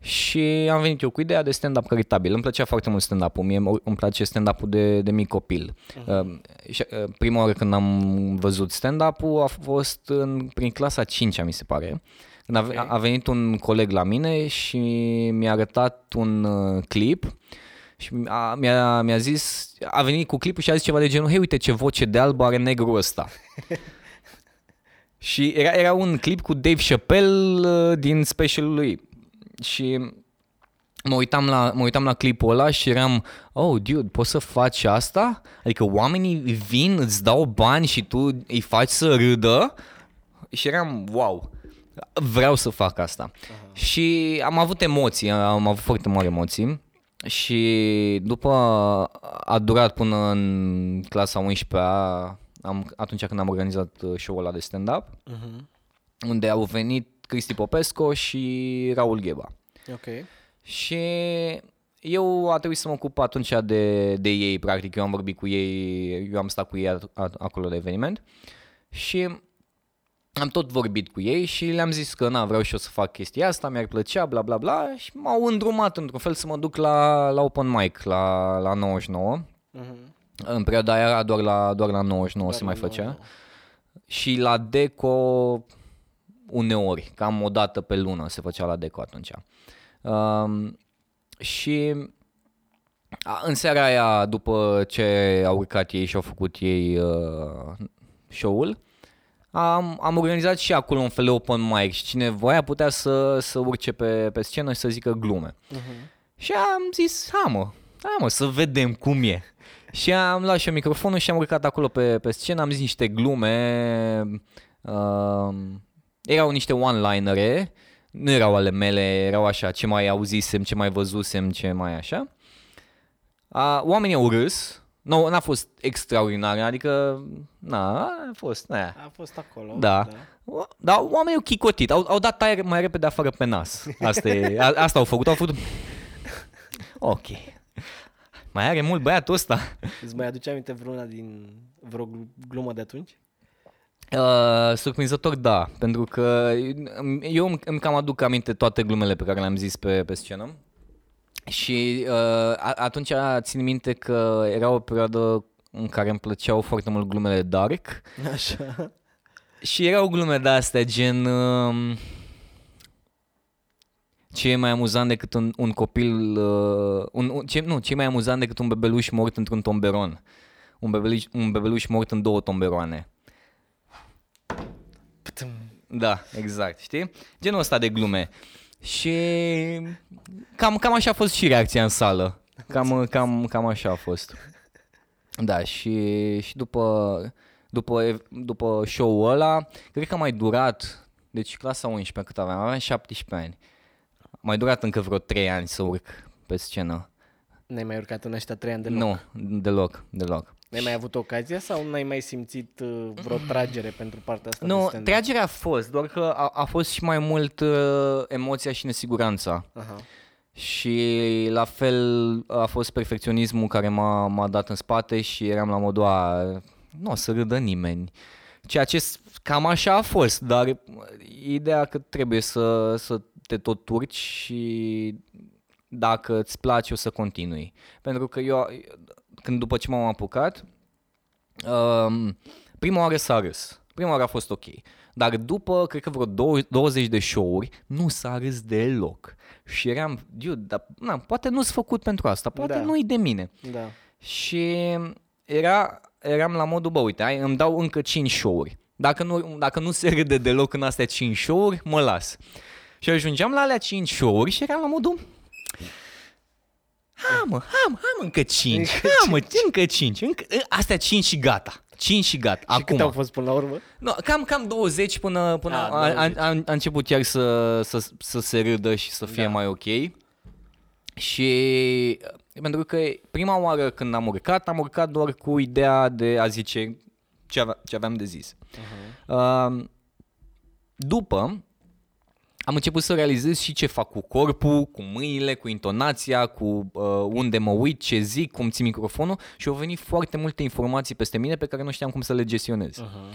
Și am venit eu cu ideea de stand-up caritabil. Îmi plăcea foarte mult stand-up-ul. Mie îmi place stand-up-ul de, de mic copil. Uh, și, uh, prima oară când am văzut stand-up-ul a fost în, prin clasa 5 mi se pare. Când a, ve- Ok. a venit un coleg la mine și mi-a arătat un uh, clip și a, mi-a, mi-a zis, a venit cu clipul și a zis ceva de genul, hei uite ce voce de alb are negru ăsta. și era, era un clip cu Dave Chappelle uh, din specialul lui. Și mă uitam, la, mă uitam la clipul ăla și eram, oh, dude, poți să faci asta? Adică oamenii vin, îți dau bani și tu îi faci să râdă? Și eram, wow, vreau să fac asta. Și am avut emoții, am avut foarte mari emoții. Și după a durat până în clasa 11-a, am, atunci când am organizat uh, show-ul ăla de stand-up, Mhm. unde au venit Cristi Popesco și Raul Gheba. Ok. Și eu a trebuit să mă ocup atunci de, de ei, practic. Eu am vorbit cu ei, eu am stat cu ei a, a, acolo la eveniment și am tot vorbit cu ei și le-am zis că na, vreau și eu să fac chestia asta, mi-ar plăcea, bla bla bla și m-au îndrumat într-un fel să mă duc la, la open mic, la, la 99. Mhm. În perioada aia era doar la, doar la 99 se mai Doar la făcea. 99. Și la Deco uneori, cam o dată pe lună se făcea la Deco atunci. Um, și a, în seara aia, după ce au urcat ei și au făcut ei uh, show-ul, am, am organizat și acolo un fel de open mic și cine voia putea să, să urce pe, pe scenă și să zică glume. Mhm. Și am zis, ha mă, ha mă, să vedem cum e. Și am luat și eu microfonul și am urcat acolo pe, pe scenă, am zis niște glume, uh, erau niște one-linere, nu erau ale mele, erau așa, ce mai auzisem, ce mai văzusem, ce mai așa. Uh, oamenii au râs, nu, n-a fost extraordinar, adică, na, a fost, na, A fost acolo. da. O- Dar oamenii au chicotit, au, au dat aer mai repede afară pe nas. Asta, e, a, asta au făcut, au făcut... Ok. Mai are mult băiatul ăsta. Îți mai aduce aminte vreuna din vreo glu- glumă de atunci? Uh, surprinzător, da, pentru că eu îmi, îmi cam aduc aminte toate glumele pe care le-am zis pe, pe scenă. Și uh, a- atunci țin minte că era o perioadă în care îmi plăceau foarte mult glumele dark Așa. Și erau glume de astea, gen... Um, ce e mai amuzant decât un, un copil... Uh, un, un, ce, nu, ce e mai amuzant decât un bebeluș mort într-un tomberon. Un bebeluș, un bebeluș mort în două tomberoane. Ptum. Da, exact, știi? Genul ăsta de glume. Și cam, cam așa a fost și reacția în sală. Cam, cam, cam așa a fost. Da, și, și după, după, după show-ul ăla, cred că a mai durat, deci clasa 11 cât aveam, aveam 17 ani. A mai durat încă vreo 3 ani să urc pe scenă. N-ai mai urcat în ăștia trei ani deloc? Nu, deloc, deloc. N-ai mai avut ocazia sau n-ai mai simțit uh, vreo tragere pentru partea asta de Nu, stand-up? tragerea a fost, doar că a, a fost și mai mult uh, emoția și nesiguranța. Aha. Și la fel a fost perfecționismul care m-a, m-a dat în spate și eram la modul a, nu o să râdă nimeni. Ceea ce s- cam așa a fost, dar ideea că trebuie să, să te tot urci și dacă îți place o să continui. Pentru că eu, când după ce m-am apucat, um, prima oară s-a râs. Prima oară a fost ok. Dar după, cred că vreo dou- 20 de show-uri, nu s-a râs deloc. Și eram, dude, dar, na, poate nu-s făcut pentru asta, poate Da. nu-i de mine. Da. Și era, eram la modul, bă, uite, hai, îmi dau încă 5 show-uri. Dacă nu, dacă nu se râde deloc în astea 5 show-uri, mă las. Și ajungeam la alea 5 show-uri și eram la modul, ha mă, ha mă, ha mă, încă 5, Încă ha mă, încă 5, încă, astea 5 și gata. 5 și gata. Și Acum. câte au fost până la urmă? No, cam, cam 20 până, până Ah, a, a, 20. a, a început chiar să, să, să se râdă și să fie Da. mai ok. Și pentru că prima oară când am urcat, am urcat doar cu ideea de a zice ce, avea, ce aveam de zis. Uh, după, am început să realizez și ce fac cu corpul, cu mâinile, cu intonația, cu uh, unde mă uit, ce zic, cum țin microfonul și au venit foarte multe informații peste mine pe care nu știam cum să le gestionez. Uh-huh.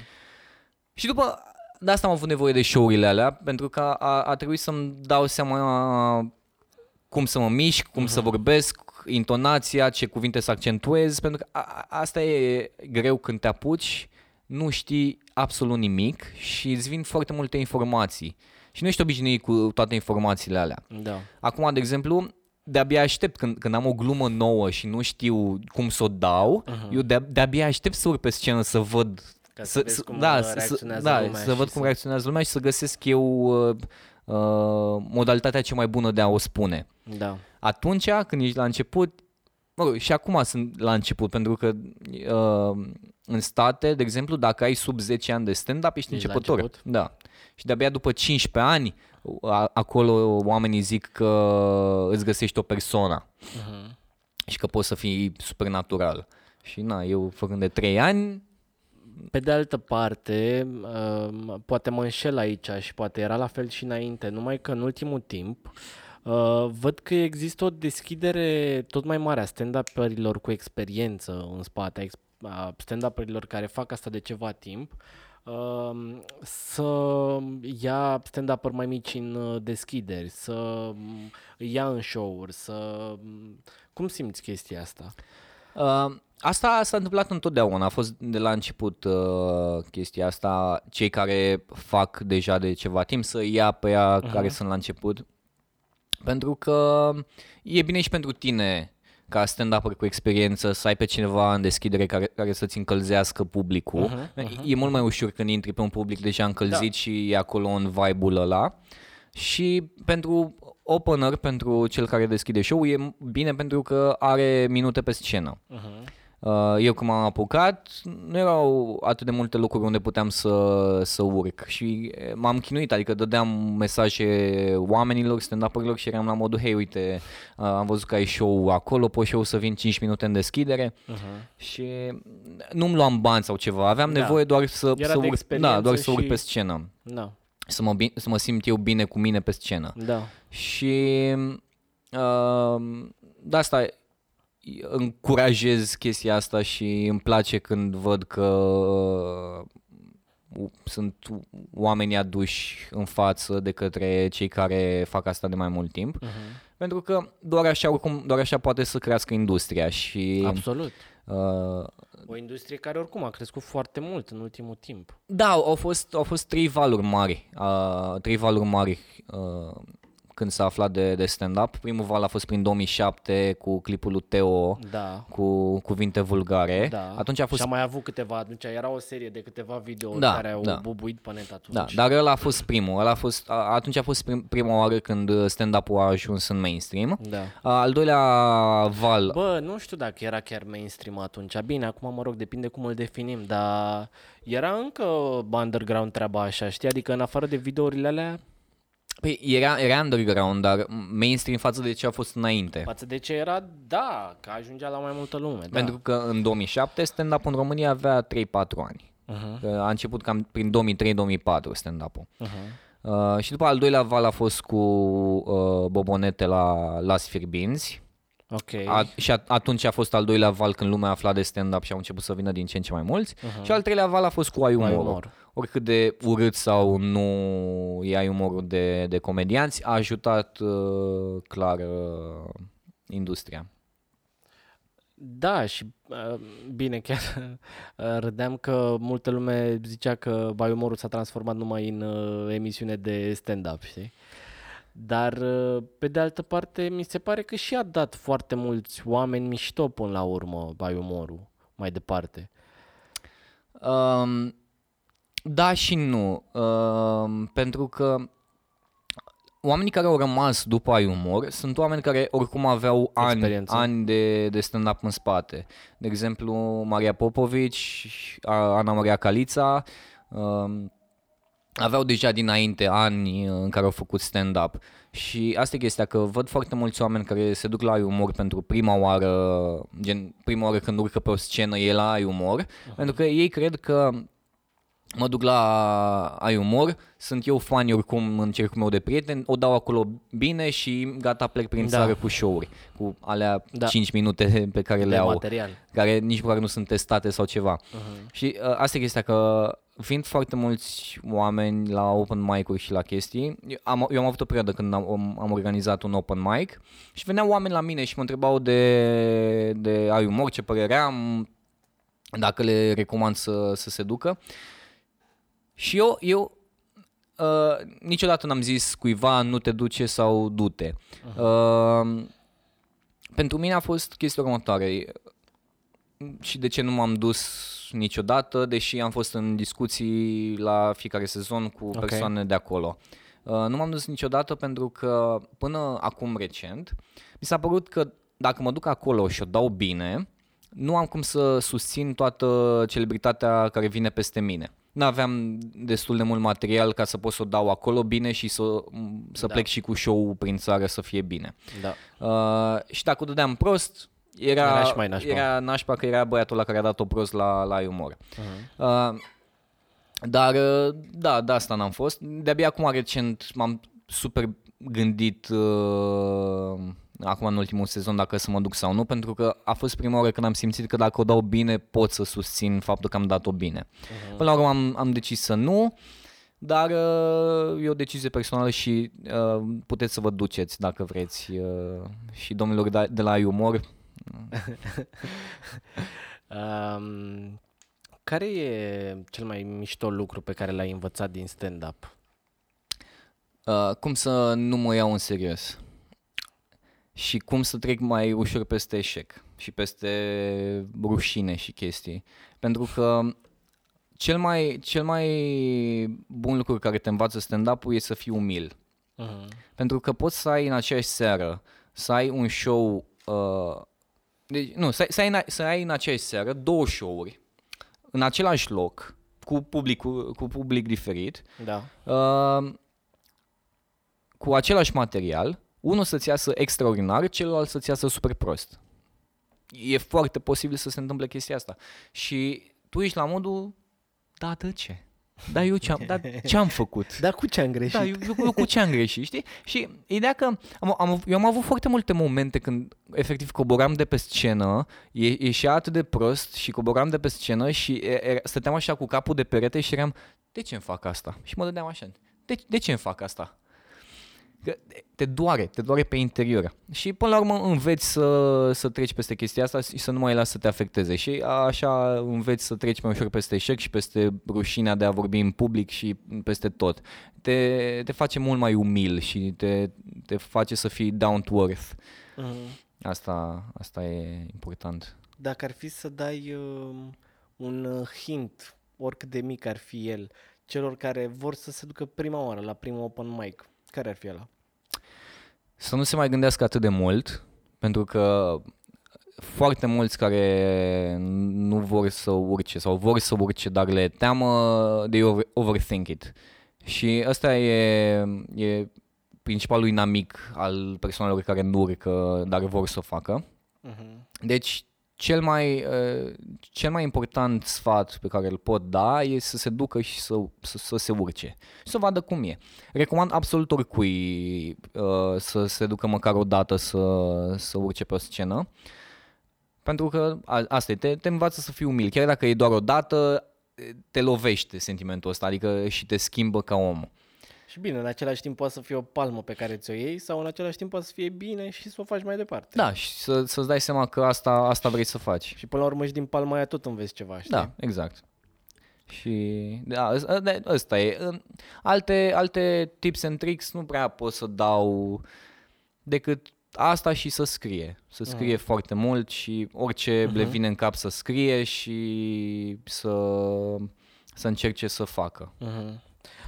Și după, de asta am avut nevoie de show-urile alea, pentru că a, a trebuit să-mi dau seama cum să mă mișc, cum să vorbesc, intonația, ce cuvinte să accentuez, pentru că a, a, asta e greu când te apuci, nu știi absolut nimic și îți vin foarte multe informații. Și nu ești obișnuit cu toate informațiile alea. Da. Acum, de exemplu, de-abia aștept când, când am o glumă nouă și nu știu cum să o dau, uh-huh. eu de, de-abia aștept să urc pe scenă să văd Ca să vezi cum, uh, reacționează da, lumea să și văd să- cum reacționează lumea și să găsesc eu uh, uh, modalitatea cea mai bună de a o spune. Da. Atunci, când ești la început, mă rog, și acum sunt la început, pentru că uh, în state, de exemplu, dacă ai sub 10 ani de stand-up, ești Ești la începător. început? Da. Și de-abia după 15 ani, a, acolo oamenii zic că îți găsești o persoană Uh-huh. și că poți să fii supernatural. Și na, eu făcând de 3 ani, Pe de altă parte, uh, poate mă înșel aici și poate era la fel și înainte, numai că în ultimul timp uh, văd că există o deschidere tot mai mare a stand-up-urilor cu experiență în spate, a ex- a stand-up-urilor care fac asta de ceva timp, uh, să ia stand-up-uri mai mici în uh, deschideri, să mm, îi ia în show-uri, să... mm, Cum simți chestia asta? Uh, asta s-a întâmplat întotdeauna, a fost de la început uh, chestia asta, cei care fac deja de ceva timp să ia pe ea uh-huh. care sunt la început. Pentru că e bine și pentru tine ca stand-up cu experiență să ai pe cineva în deschidere care, care să-ți încălzească publicul. Uh-huh, uh-huh. E mult mai ușor când intri pe un public deja încălzit da. și e acolo în vibe-ul ăla. Și pentru opener, pentru cel care deschide show, e bine pentru că are minute pe scenă. Uh-huh. Eu când m-am apucat, nu erau atât de multe locuri unde puteam să, să urc și m-am chinuit, adică dădeam mesaje oamenilor, stand-up-urilor și eram la modul, hei, uite, am văzut că ai show acolo, poți și eu să vin 5 minute în deschidere uh-huh. și nu-mi luam bani sau ceva, aveam da. nevoie doar să, Era să de urc, da, doar să și- urc pe scenă Da. să mă, bin- să mă simt eu bine cu mine pe scenă. Da. Și uh, de asta încurajez chestia asta și îmi place când văd că uh, sunt oameni aduși în față de către cei care fac asta de mai mult timp. Uh-huh. Pentru că doar așa, oricum, doar așa poate să crească industria și Absolut. uh, O industrie care oricum a crescut foarte mult în ultimul timp. Da, au fost, au fost trei valuri mari, uh, trei valuri mari uh, când s-a aflat de, de stand-up. Primul val a fost prin 2007 cu clipul lui Teo Da. cu cuvinte vulgare. Da. Atunci a fost Și a mai avut câteva, atunci era o serie de câteva video Da, care au da. bubuit pe net atunci. Da, dar ăla a fost primul. Ăla a fost, a, atunci a fost prim, prima oară când stand-up-ul a ajuns în mainstream. Da. A, Al doilea val, Bă, nu știu dacă era chiar mainstream atunci. Bine, acum mă rog, depinde cum îl definim, dar era încă underground treaba așa, știi? Adică în afară de videourile alea, păi, era, era underground, dar mainstream față de ce a fost înainte. față de ce era, da, că ajungea la mai multă lume. Da. Pentru că în 2007 stand-up în România avea 3-4 ani. Uh-huh. Că A început cam prin 2003-2004 stand-up-ul. Uh-huh. Uh, și după al doilea val a fost cu uh, Bobonete la Las Firbinzi. Ok. A, și a, atunci a fost al doilea val când lumea afla de stand-up și au început să vină din ce în ce mai mulți. Uh-huh. Și al treilea val a fost cu Ai Umorul. Umor. Oricât de urât sau nu e Ai Umorul de, de comedianți, a ajutat uh, clar uh, industria. Da, și uh, bine, chiar uh, râdeam că multă lume zicea că Baiumorul s-a transformat numai în uh, emisiune de stand-up, știi? Dar, uh, pe de altă parte, mi se pare că și a dat foarte mulți oameni mișto până la urmă Baiumorul mai departe. Um, da și nu, um, pentru că oamenii care au rămas după ai umor sunt oameni care oricum aveau ani, Experiență. ani de, de stand-up în spate. De exemplu, Maria Popovici, A- Ana Maria Calița, um, aveau deja dinainte ani în care au făcut stand-up. Și asta e chestia, că văd foarte mulți oameni care se duc la ai umor pentru prima oară, gen prima oară când urcă pe o scenă, e la ai umor, uh-huh. pentru că ei cred că mă duc la ai umor, sunt eu fan oricum în cercul meu de prieteni, o dau acolo bine și gata, plec prin Da. țară cu show-uri, cu alea Da. 5 minute pe care le de au material. care nici măcar nu sunt testate sau ceva. Uh-huh. Și uh, asta e chestia, că fiind foarte mulți oameni la open mic-uri și la chestii, eu am, eu am avut o perioadă când am, am- am organizat un open mic și veneau oameni la mine și mă întrebau de, de ai umor, ce părere am, dacă le recomand să, să se ducă. Și eu, eu uh, niciodată n-am zis cuiva nu te duce sau du-te. Uh, pentru mine a fost chestia următoare și de ce nu m-am dus niciodată, deși am fost în discuții la fiecare sezon cu Ok. persoane de acolo. Uh, nu m-am dus niciodată pentru că până acum recent mi s-a părut că dacă mă duc acolo și o dau bine, nu am cum să susțin toată celebritatea care vine peste mine. Nu aveam destul de mult material ca să pot să o dau acolo bine și să, să Da. plec și cu show prin țară să fie bine. Da. Uh, și dacă o dădeam prost, Era, Era și mai nașpa. Era nașpa că era băiatul la care a dat-o prost la, la umor. Uh-huh. Uh, dar, uh, da, de asta n-am fost. De-abia acum recent m-am super gândit uh, acum în ultimul sezon dacă să mă duc sau nu, pentru că a fost prima oară când am simțit că dacă o dau bine pot să susțin faptul că am dat-o bine. Uh-huh. Până la urmă am, am decis să nu, dar uh, e o decizie personală și uh, puteți să vă duceți dacă vreți. Uh, și domnilor de, de la Umor, Um, care e cel mai mișto lucru pe care l-ai învățat din stand-up? uh, cum să nu mă iau în serios și cum să trec mai ușor peste eșec și peste rușine și chestii. Pentru că cel mai, cel mai bun lucru care te învață stand-up-ul e să fii umil. Uh-huh. Pentru că poți să ai în aceeași seară, să ai un show, uh, deci, nu, să, să, ai, în- să ai în aceeași seară două show-uri, în același loc, cu public, cu, cu public diferit, Da. uh, cu același material, unul să-ți iasă extraordinar, celălalt să-ți iasă super prost. E foarte posibil să se întâmple chestia asta. Și tu ești la modul, da, de ce? Da, eu ce-am, da, ce-am făcut? Dar cu ce am greșit? Da, eu, eu, eu cu ce am greșit, știi? Și ideea că am, am, eu am avut foarte multe momente când efectiv coboram de pe scenă, e, ieșea atât de prost și coboram de pe scenă și e, e, stăteam așa cu capul de perete și eram, de ce îmi fac asta? Și mă dădeam așa, de, de ce îmi fac asta? Că te doare, te doare pe interior. Și până la urmă înveți să, să treci peste chestia asta și să nu mai lași să te afecteze. Și așa înveți să treci mai ușor peste eșec și peste rușinea de a vorbi în public și peste tot. Te, te face mult mai umil și te, te face să fii down to earth. Uh-huh. Asta, asta e important. Dacă ar fi să dai uh, un uh, hint, oricât de mic ar fi el, celor care vor să se ducă prima oară la primul open mic, care ar fi ăla? Să nu se mai gândească atât de mult, pentru că foarte mulți care nu vor să urce sau vor să urce, dar le teamă, they over, overthink it. Și ăsta e, e principalul inamic al persoanelor care nu urcă, dar vor să o facă. Uh-huh. Deci, cel mai, uh, cel mai important sfat pe care îl pot da e să se ducă și să, să, să se urce și să vadă cum e. Recomand absolut oricui uh, să se ducă măcar o dată să, să urce pe o scenă, pentru că a, asta e, te, te învață să fii umil. Chiar dacă e doar o dată, te lovește sentimentul ăsta, adică și te schimbă ca om. Și bine, în același timp poate să fie o palmă pe care ți-o iei sau în același timp poate să fie bine și să o faci mai departe. Da, și să, să-ți dai seama că asta, asta vrei să faci. Și până la urmă și din palma aia tot înveți ceva, știi? Da, exact. Și da, ăsta- da, ăsta e. În- Alte, alte tips and tricks nu prea pot să dau decât asta și să scrie. Să scrie Mhm. foarte mult și orice le vine în cap să scrie și să, să încerce să facă. Mhm.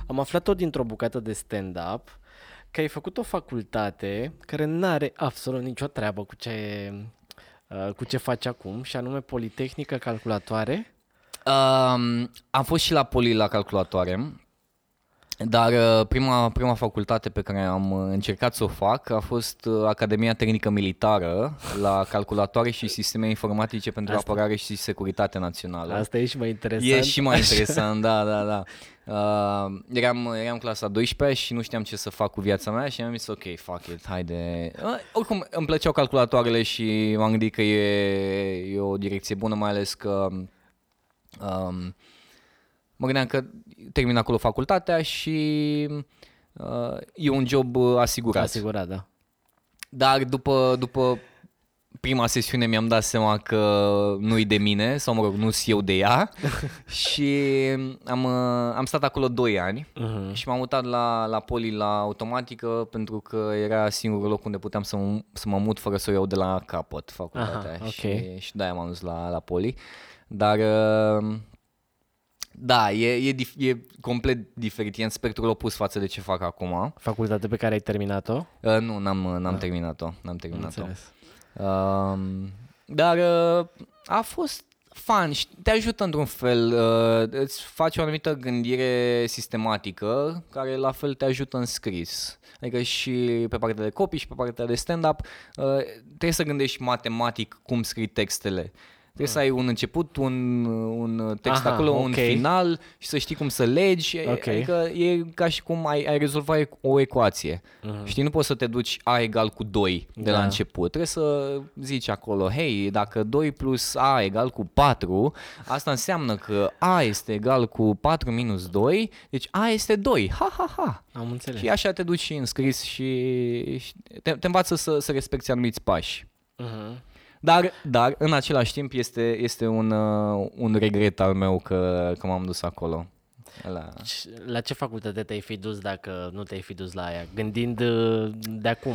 Am aflat tot dintr-o bucată de stand-up că ai făcut o facultate care nu are absolut nicio treabă cu ce, uh, cu ce faci acum, și anume Politehnică Calculatoare. Um, am fost și la poli la calculatoare, dar uh, prima, prima facultate pe care am uh, încercat să o fac a fost uh, Academia Tehnică Militară la calculatoare și sisteme informatice pentru Asta- apărare și securitate națională. Asta e și mai interesant. E și mai interesant, da, da, da. Uh, eram, eram clasa 12 și nu știam ce să fac cu viața mea și am zis ok, fuck it, haide. Uh, oricum îmi plăceau calculatoarele și m-am gândit că e, e o direcție bună, mai ales că um, mă gândeam că termin acolo facultatea și uh, e un job uh, asigurat. Asigurat, da. Dar după, după prima sesiune mi-am dat seama că nu-i de mine, sau mă rog, nu sunt eu de ea și am, uh, am stat acolo 2 ani Mhm. și m-am mutat la, la poli la automatică pentru că era singurul loc unde puteam să, mă- să mă mut fără să o iau de la capăt facultatea Aha, ok. și, și de-aia m-am dus la, la poli. Dar uh, da, e, e, dif- e complet diferit, e în spectrul opus față de ce fac acum. Facultate pe care ai terminat-o? Uh, nu, n-am, n-am terminat-o, n-am Am terminat-o. înțeles. Um, dar uh, a fost fan și te ajută într-un fel, uh, îți face o anumită gândire sistematică care la fel te ajută în scris. Adică și pe partea de copii și pe partea de stand-up uh, trebuie să gândești matematic cum scrii textele. Trebuie să ai un început, un, un text Aha, acolo, un ok. final și să știi cum să legi. Ok. Adică e ca și cum ai, ai rezolva e- o ecuație. Știi, nu poți să te duci A egal cu 2 de Da. la început. Trebuie să zici acolo, hei, dacă 2 plus A egal cu 4, asta înseamnă că A este egal cu 4 minus 2, deci A este 2. Ha, ha, ha. Am înțeles. Și așa te duci și în scris și și te, te învață să, să respecti anumiți pași. Mhm. Dar, dar în același timp este, este un, uh, un regret al meu că, că m-am dus acolo. La... Și La ce facultate te-ai fi dus dacă nu te-ai fi dus la aia? Gândind uh, de acum.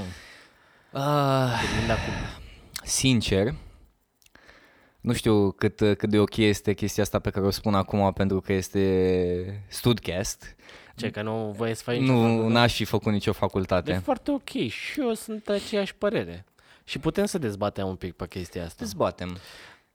Uh, Gândind de acum. sincer, nu știu cât, cât de ok este chestia asta pe care o spun acum pentru că este Studcast. Ce, că nu voie să faci nicio Nu, facultate? n-aș fi făcut nicio E facultate. foarte ok și eu sunt de aceeași părere. Și putem să dezbatem un pic pe chestia asta. Dezbatem.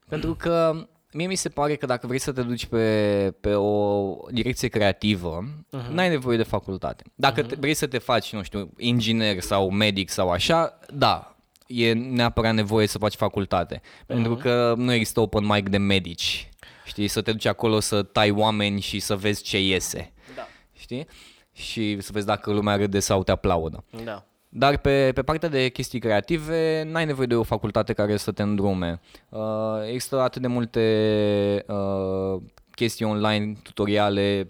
Pentru că mie mi se pare că dacă vrei să te duci pe, pe o direcție creativă, uh-huh. n-ai nevoie de facultate. Dacă uh-huh. te, vrei să te faci, nu știu, inginer sau medic sau așa, da, e neapărat nevoie să faci facultate. Uh-huh. Pentru că nu există open mic de medici. Știi, să te duci acolo să tai oameni și să vezi ce iese. Da. Știi? Și să vezi dacă lumea râde sau te aplaudă. Da. Dar pe, pe partea de chestii creative, n-ai nevoie de o facultate care să te îndrume. Uh, există atât de multe uh, chestii online, tutoriale,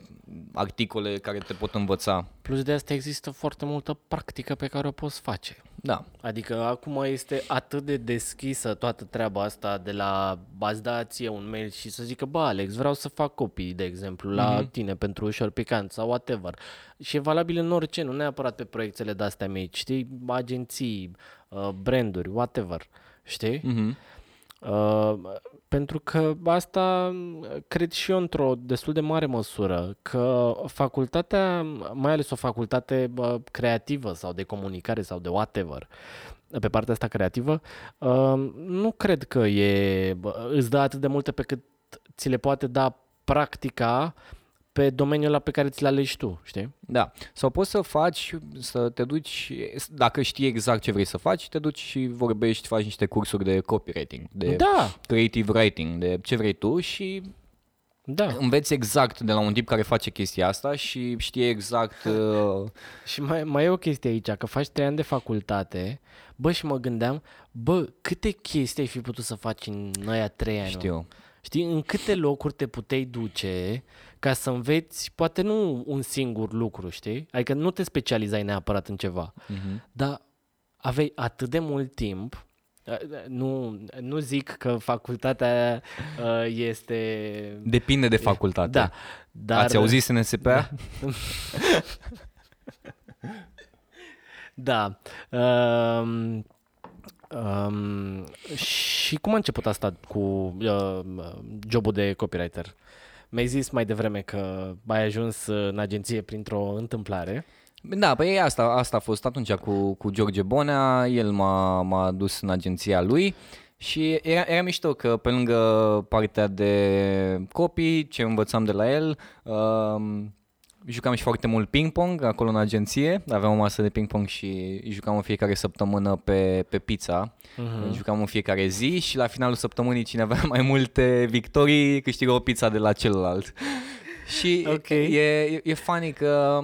articole care te pot învăța. Plus de asta există foarte multă practică pe care o poți face. Da. Adică acum este atât de deschisă toată treaba asta de la ați da ție un mail și să zică, bă, Alex, vreau să fac copii, de exemplu, la mm-hmm. tine pentru ușor picant sau whatever. Și e valabil în orice, nu neapărat pe proiectele de-astea mici, știi? Agenții, uh, branduri, whatever, știi? Mm-hmm. Uh, pentru că asta cred și eu într-o destul de mare măsură, că facultatea, mai ales o facultate bă, creativă sau de comunicare sau de whatever, pe partea asta creativă, uh, nu cred că e, bă, îți dă atât de multe pe cât ți le poate da practica pe domeniul ăla pe care ți-l alegi tu, știi? Da. Sau poți să faci, să te duci, dacă știi exact ce vrei să faci, te duci și vorbești, faci niște cursuri de copywriting, de Da, creative writing, de ce vrei tu și da. înveți exact de la un tip care face chestia asta și știe exact uh, Și mai, mai e o chestie aici, că faci trei ani de facultate, bă, și mă gândeam, bă, câte chestii ai fi putut să faci în aia trei ani? mă? știu. Știi, în câte locuri te puteai duce ca să înveți, poate nu un singur lucru, știi? Adică nu te specializai neapărat în ceva, Mhm. dar aveai atât de mult timp, nu, nu zic că facultatea uh, este... Depinde de facultate. Da, dar... Ați auzit SNSPA? Da. Um, um, și cum a început asta cu uh, jobul de copywriter? Mi-ai zis mai devreme că ai ajuns în agenție printr-o întâmplare. Da, păi asta, asta a fost atunci cu, cu George Bonea, el m-a, m-a dus în agenția lui și era, era mișto că pe lângă partea de copii, ce învățam de la el, um, jucam și foarte mult ping-pong acolo în agenție, aveam o masă de ping-pong și jucam în fiecare săptămână pe, pe pizza, uh-huh. jucam în fiecare zi și la finalul săptămânii cine avea mai multe victorii câștigă o pizza de la celălalt. și Ok. e, e, e funny că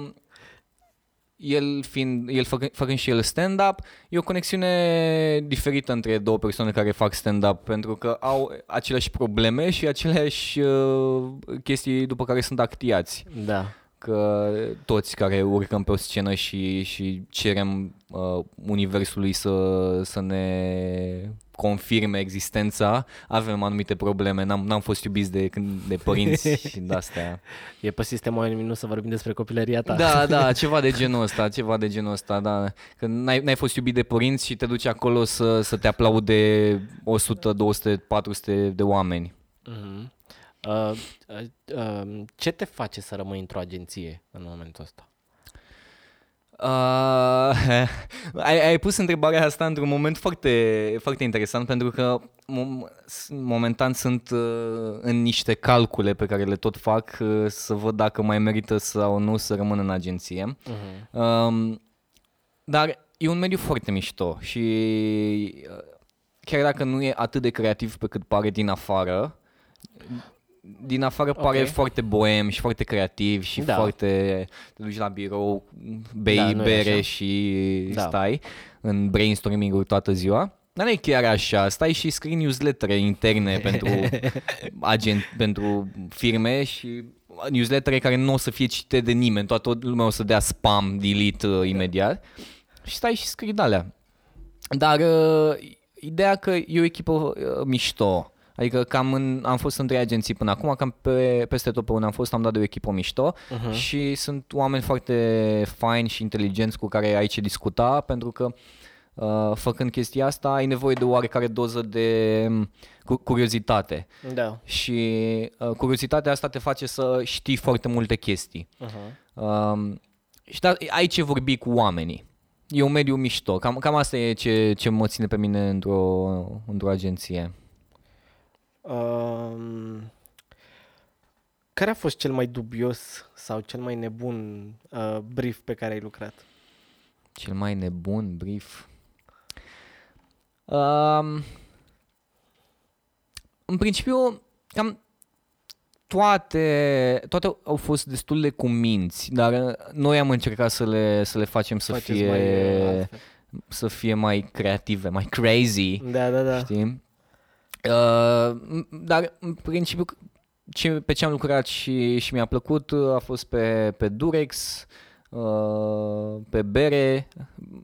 el, fiind, el făcă, făcând și el stand-up, e o conexiune diferită între două persoane care fac stand-up, pentru că au aceleași probleme și aceleași uh, chestii după care sunt actiați. Da. Că toți care urcăm pe o scenă și, și cerem uh, universului să, să ne confirme existența, avem anumite probleme, n-am, n-am fost iubiți de, când- de părinți și de astea. E pe sistemul ONU nu să vorbim despre copilăria ta. Da, da, ceva de genul ăsta, ceva de genul ăsta, da. Că n-ai, n-ai fost iubit de părinți și te duci acolo să, să te aplaude 100, 200, 400 de oameni. Mhm. Uh, uh, uh, ce te face să rămâi într-o agenție în momentul ăsta? Uh, ai, ai pus întrebarea asta într-un moment foarte, foarte interesant pentru că mom- momentan sunt uh, în niște calcule pe care le tot fac uh, să văd dacă mai merită sau nu să rămân în agenție. Uh-huh. Uh, dar e un mediu foarte mișto și uh, chiar dacă nu e atât de creativ pe cât pare din afară, din afară pare Ok. foarte boem și foarte creativ și Da. foarte... Te duci la birou, bei Da, da, nu e bere așa. și Da. stai în brainstorming-uri toată ziua. Dar nu e chiar așa, stai și scrii newslettere interne pentru agent, pentru firme și newslettere care nu o să fie citite de nimeni, toată lumea o să dea spam, delete uh, imediat și stai și scrii de alea. Dar uh, ideea că e o echipă uh, mișto, adică cam în, am fost în trei agenții până acum, cam pe, peste tot pe unde am fost am dat de o echipă mișto uh-huh. și sunt oameni foarte faini și inteligenți cu care ai ce discuta pentru că uh, făcând chestia asta ai nevoie de o oarecare doză de um, cu- curiozitate Da. și uh, curiozitatea asta te face să știi foarte multe chestii. Uh-huh. Um, și da, ai ce vorbi cu oamenii. E un mediu mișto. Cam, cam asta e ce, ce mă ține pe mine într-o, într-o agenție. Um, care a fost cel mai dubios sau cel mai nebun uh, brief pe care ai lucrat? Cel mai nebun brief. Um, în principiu, cam toate, toate au fost destul de cuminți, dar uh, noi am încercat să le, să le facem să Faceți fie, mai, uh, altfel. să fie mai creative, mai crazy. Da, da, da. Știi? Uh, m- dar în principiu ce, pe ce am lucrat și, și mi-a plăcut uh, a fost pe, pe Durex, uh, pe bere,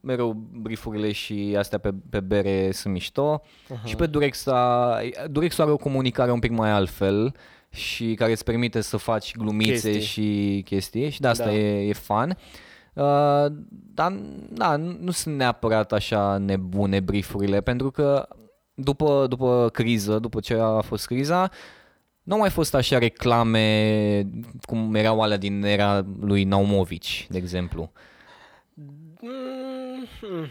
mereu briefurile și astea pe, pe bere sunt mișto uh-huh. și pe Durex a, Durex are o comunicare un pic mai altfel și care îți permite să faci glumițe Chestii. și chestii și de asta Da. e, e fun. Uh, dar da, nu sunt neapărat așa nebune briefurile, pentru că după, după criză, după ce a fost criza, nu au mai fost așa reclame cum erau alea din era lui Naumovici, de exemplu. Mm,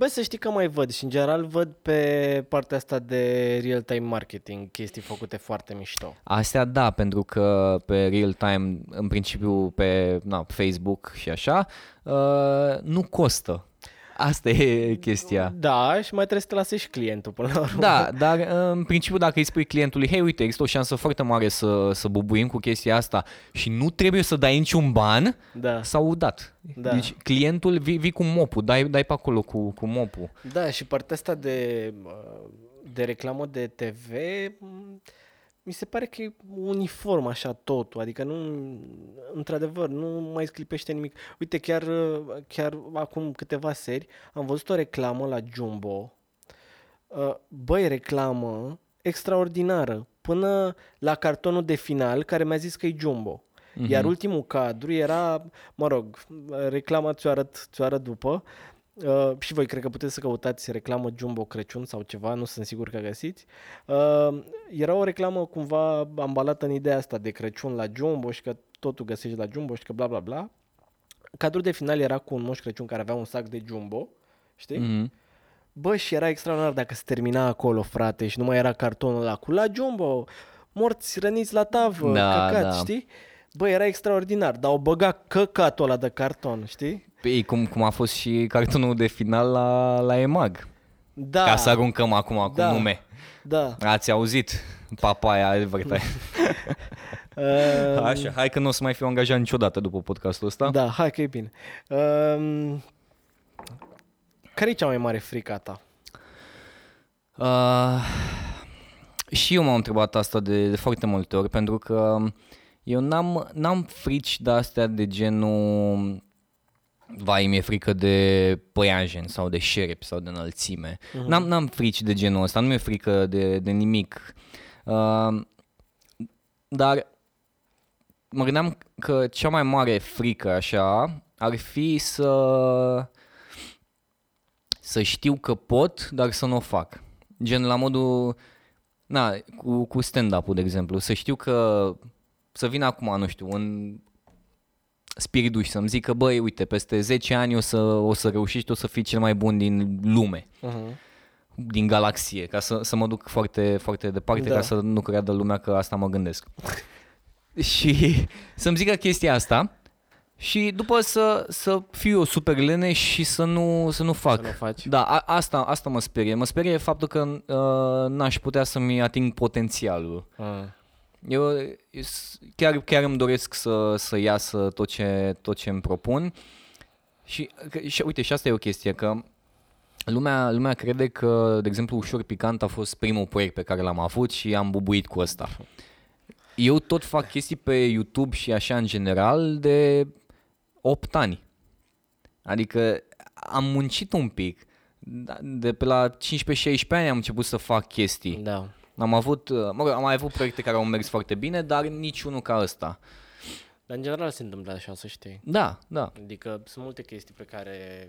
Bă, să știi că mai văd și în general văd pe partea asta de real-time marketing chestii făcute foarte mișto. Astea da, pentru că pe real time, în principiu pe na, Facebook și așa, uh, nu costă. Asta e chestia. Da, și mai trebuie să te lase și clientul până la urmă. Da, dar uh, în principiu dacă îi spui clientului, hei uite, există o șansă foarte mare să, să bubuim cu chestia asta și nu trebuie să dai niciun ban, Da, s-au udat. Da. Deci clientul vii, vii cu mopul, dai, dai pe acolo cu, cu mopul. da și partea asta de, uh, de reclamă de TV m, mi se pare că e uniform așa totul, adică nu, într-adevăr, nu mai sclipește nimic. Uite, chiar, uh, chiar acum câteva seri am văzut o reclamă la Jumbo, Uh, băi, reclamă extraordinară, până la cartonul de final care mi-a zis că e Jumbo. Mhm. Iar ultimul cadru era, mă rog, reclama ți-o arăt, ți-o arăt după. Uh, și voi cred că puteți să căutați reclamă Jumbo Crăciun sau ceva, nu sunt sigur că găsiți. Uh, era o reclamă cumva ambalată în ideea asta de Crăciun la Jumbo și că totul găsești la Jumbo și că bla bla bla. Cadrul de final era cu un moș Crăciun care avea un sac de Jumbo, știi? Mm-hmm. Bă, și era extraordinar dacă se termina acolo, frate, și nu mai era cartonul ăla cu la Jumbo, morți răniți la tavă, Da, căcat, da. știi? Bă, era extraordinar, dar au băgat căcatul ăla de carton, știi? Păi, cum, cum a fost și cartonul de final la, la EMAG. Da, Ca să aruncăm acum cu Da. nume. da. Ați auzit? Papaya advertise. Uh, Așa, hai că nu o să mai fiu angajat niciodată după podcastul ăsta. da, hai că e bine. Uh, care e cea mai mare frică a ta? Uh, și eu m-am întrebat asta de, de foarte multe ori, pentru că eu n-am, n-am frici de astea de genul vai, mi-e frică de păianjen sau de șerpi sau de înălțime. Uh-huh. N-am, n-am frici de genul ăsta, nu mi-e frică de, de nimic. Uh, dar mă gândeam că cea mai mare frică așa ar fi să să știu că pot, dar să nu o fac. Gen la modul, na, cu, cu stand-up-ul, de exemplu, să știu că să vin acum, nu știu, în spiritul și să-mi zică, băi, uite, peste 10 ani o să, o să reușești, o să fii cel mai bun din lume, Uh-huh. din galaxie, ca să, să mă duc foarte, foarte departe, Da. ca să nu creadă lumea că asta mă gândesc. și să-mi zică chestia asta și după să, să fiu eu super lene și să nu, să nu fac. Să nu faci. Da, a, asta, asta mă sperie. Mă sperie faptul că uh, n-aș putea să-mi ating potențialul. Uh. Eu eu s- chiar, chiar îmi doresc să, să iasă tot ce, tot ce îmi propun. Și, că- și uite, și asta e o chestie, că lumea, lumea crede că, de exemplu, Ușor Picant a fost primul proiect pe care l-am avut și am bubuit cu ăsta. Eu tot fac chestii pe YouTube și așa în general de 8 ani. Adică am muncit un pic. Da, De pe la 15-16 ani am început să fac chestii. Da. Am avut, uh, mă rog, am mai avut proiecte care au mers foarte bine, dar niciunul ca ăsta. Dar în general se întâmplă așa, să știi. Da, da. Adică sunt multe chestii pe care,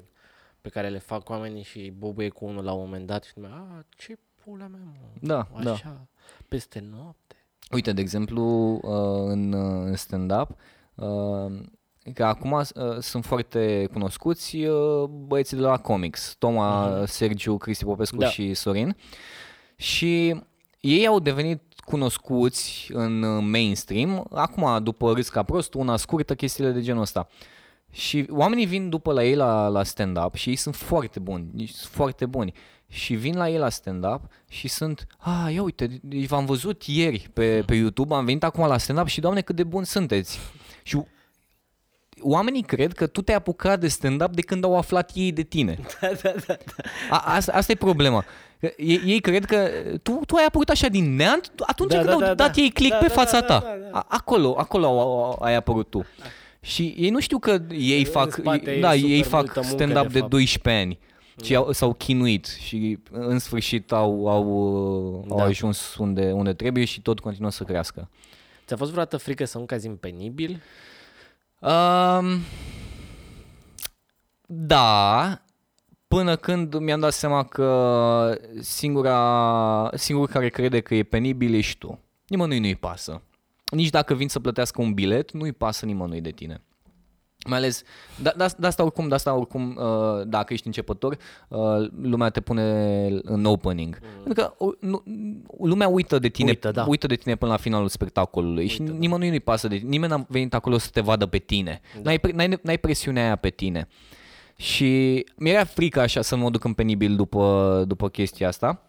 pe care le fac oamenii și bobuie cu unul la un moment dat și numai, a, ce pula mea, mă, Da, da. așa, peste noapte. Uite, de exemplu, uh, în, uh, în stand-up, uh, că acum uh, sunt foarte cunoscuți uh, băieții de la comics, Toma, Sergiu, Cristi Popescu Da. și Sorin. Și ei au devenit cunoscuți în uh, mainstream, acum după Râs ca prost, una scurtă, chestiile de genul ăsta. Și oamenii vin după la ei la, la stand-up și ei sunt foarte buni, deci sunt foarte buni. Și vin la ei la stand-up și sunt, a, ia uite, deci v-am văzut ieri pe, pe YouTube, am venit acum la stand-up și, doamne, cât de buni sunteți. Și oamenii cred că tu te-ai apucat de stand-up de când au aflat ei de tine. Da, da, da. A, asta, asta e problema. Că Ei, ei cred că tu, tu ai apărut așa din neant atunci Da, când da, au da, dat da. ei click Da, pe da, fața da, ta. da, da. A, acolo, acolo au, au, ai apărut tu. Și ei nu știu că ei În fac, spate e da, ei super fac multă muncă, stand-up de de, fapt. 12 ani. Și au, s-au chinuit și în sfârșit au, au, au Da. ajuns unde, unde trebuie și tot continuă să crească. Ți-a fost vreodată frică să nu cazi în penibil? Um, da, până când mi-am dat seama că singura, singurul care crede că e penibil ești tu. Nimănui nu-i pasă. Nici dacă vin să plătească un bilet, nu-i pasă nimănui de tine. Mai ales, da, da, de asta oricum, de asta oricum, uh, dacă ești începător, uh, lumea te pune în opening. Mm. Pentru că o, nu, lumea uită de tine, Uită, da. uită de tine până la finalul spectacolului și nimănui nu-i pasă de tine. Nimeni n-a venit acolo să te vadă pe tine. Da. N-ai, pre- n-ai, n-ai presiunea aia pe tine. Și mi-era frică așa să nu mă duc în penibil după, după chestia asta.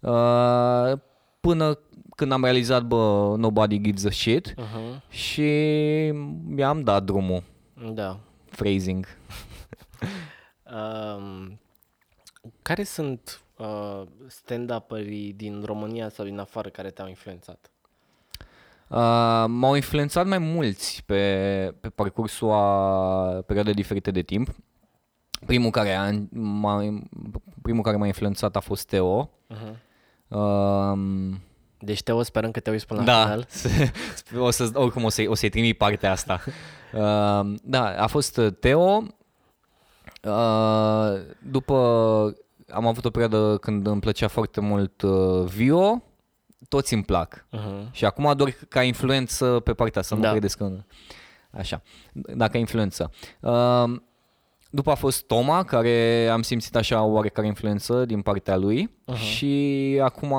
Uh, până când am realizat, bă, nobody gives a shit Uh-huh. și mi-am dat drumul. Da. Phrasing. Um, care sunt uh, stand-upării din România sau din afară care te-au influențat? Uh, m-au influențat mai mulți pe, pe parcursul a perioade diferite de timp. Primul care, a, m-a, primul care m-a influențat a fost Teo. Uh-huh. Um, Deci Teo sperăm că te uiți până la da, final. o să, oricum o, să, o să-i trimit partea asta. Uh, da, a fost Teo. Uh, după am avut o perioadă când îmi plăcea foarte mult uh, Vio. Toți îmi plac. Uh-huh. Și acum doar ca influență pe partea asta, nu Da. credeți că... Așa, dacă influență. Uh, după a fost Toma, care am simțit așa o oarecare influență din partea lui uh-huh. și acum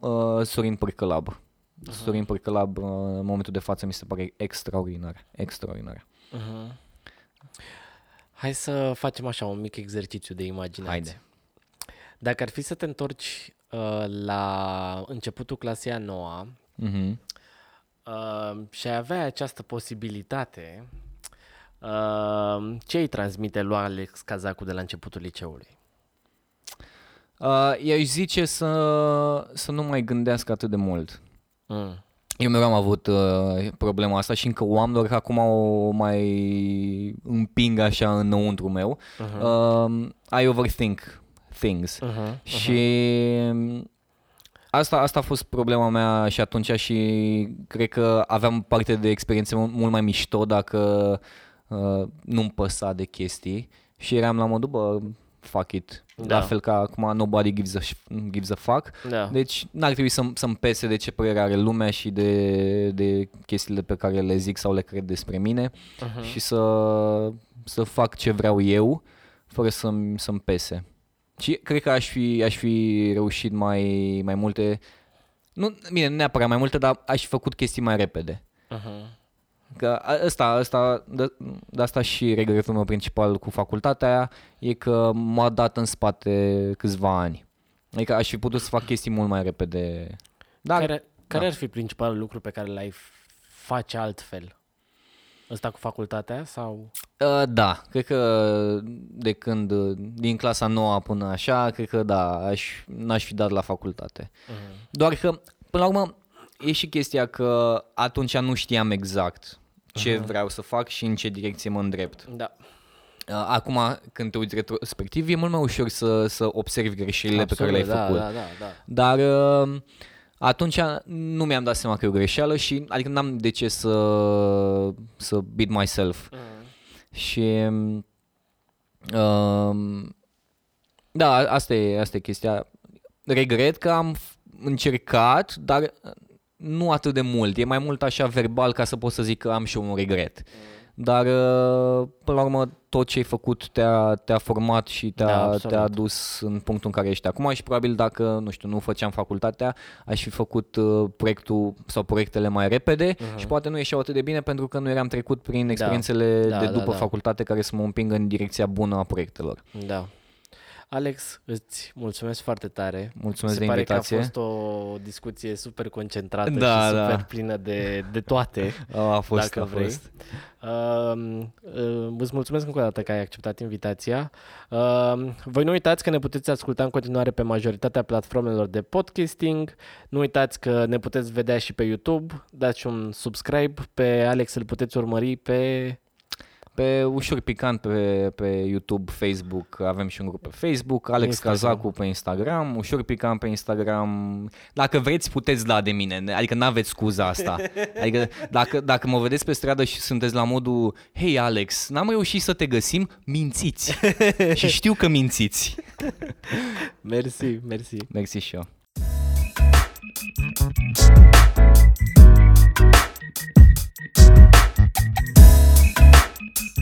uh, Sorin Părcălab. Uh-huh. Sorin Părcălab, uh, în momentul de față, mi se pare extraordinar. Extraordinar. Uh-huh. Hai să facem așa un mic exercițiu de imaginație. Haide. Dacă ar fi să te întorci uh, la începutul clasei a noua Uh-huh. uh, și ai avea această posibilitate, uh, ce îi transmite lui Alex Cazacu de la începutul liceului? Uh, i-aș zice să, să nu mai gândească atât de mult. Mm. Eu mereu am avut uh, problema asta și încă o am, doar că acum o mai împing așa înăuntru meu. Uh-huh. Uh, I overthink things. Uh-huh. Și asta, asta a fost problema mea și atunci și cred că aveam parte de experiențe mu- mult mai mișto dacă uh, nu-mi păsa de chestii și eram la modul, bă, fuck it, Da. La fel ca acum nobody gives a, gives a fuck. Da. Deci n-ar trebui să, să-mi pese de ce părere are lumea și de, de chestiile pe care le zic sau le cred despre mine uh-huh. și să, să fac ce vreau eu fără să-mi, să-mi pese. Și cred că aș fi, aș fi reușit mai, mai multe, nu, bine, nu neapărat mai multe, dar aș fi făcut chestii mai repede. Uh-huh. Că ăsta, ăsta, de, de asta și regretul meu principal cu facultatea aia e că m-a dat în spate câțiva ani. Adică aș fi putut să fac chestii mult mai repede. Dar, care care da. ar fi principalul lucru pe care l-ai face altfel? Ăsta cu facultatea sau? Uh, da, cred că de când, din clasa 9 până așa, cred că da, aș, n-aș fi dat la facultate. Uh-huh. Doar că, până la urmă, e și chestia că atunci nu știam exact ce uh-huh. vreau să fac și în ce direcție mă îndrept. Da. Uh, acum, când te uiți retrospectiv, e mult mai ușor să, să observi greșelile Absolut, pe care le-ai da, făcut. Da, da, da. Dar uh, atunci nu mi-am dat seama că e o greșeală și adică n-am de ce să, să beat myself. Uh-huh. Și uh, da, asta e, asta e chestia. Regret că am încercat, dar nu atât de mult. E mai mult așa verbal ca să pot să zic că am și eu un regret. Mm. Dar, uh, până la urmă, tot ce ai făcut te-a, te-a format și te-a, da, te-a dus în punctul în care ești acum și probabil dacă, nu știu, nu făceam facultatea, aș fi făcut uh, proiectul sau proiectele mai repede uh-huh. și poate nu ieșeau atât de bine pentru că nu eram trecut prin da. experiențele da, de da, după da, da. facultate care să mă împingă în direcția bună a proiectelor. Da. Alex, îți mulțumesc foarte tare. Mulțumesc Se de invitație. pare că a fost o discuție super concentrată da, și da. super plină de, de toate, a fost, dacă a vrei. Fost. Uh, uh, îți mulțumesc încă o dată că ai acceptat invitația. Uh, voi nu uitați că ne puteți asculta în continuare pe majoritatea platformelor de podcasting. Nu uitați că ne puteți vedea și pe YouTube. Dați un subscribe. Pe Alex îl puteți urmări pe pe ușor picant pe, pe YouTube, Facebook, avem și un grup pe Facebook, Alex Instagram. Cazacu pe Instagram, ușor picant pe Instagram. Dacă vreți, puteți da de mine, adică nu aveți scuza asta. Adică dacă, dacă mă vedeți pe stradă și sunteți la modul, hei Alex, n-am reușit să te găsim, mințiți. și știu că mințiți. mersi, mersi. Mersi și eu. Thank you ピッ!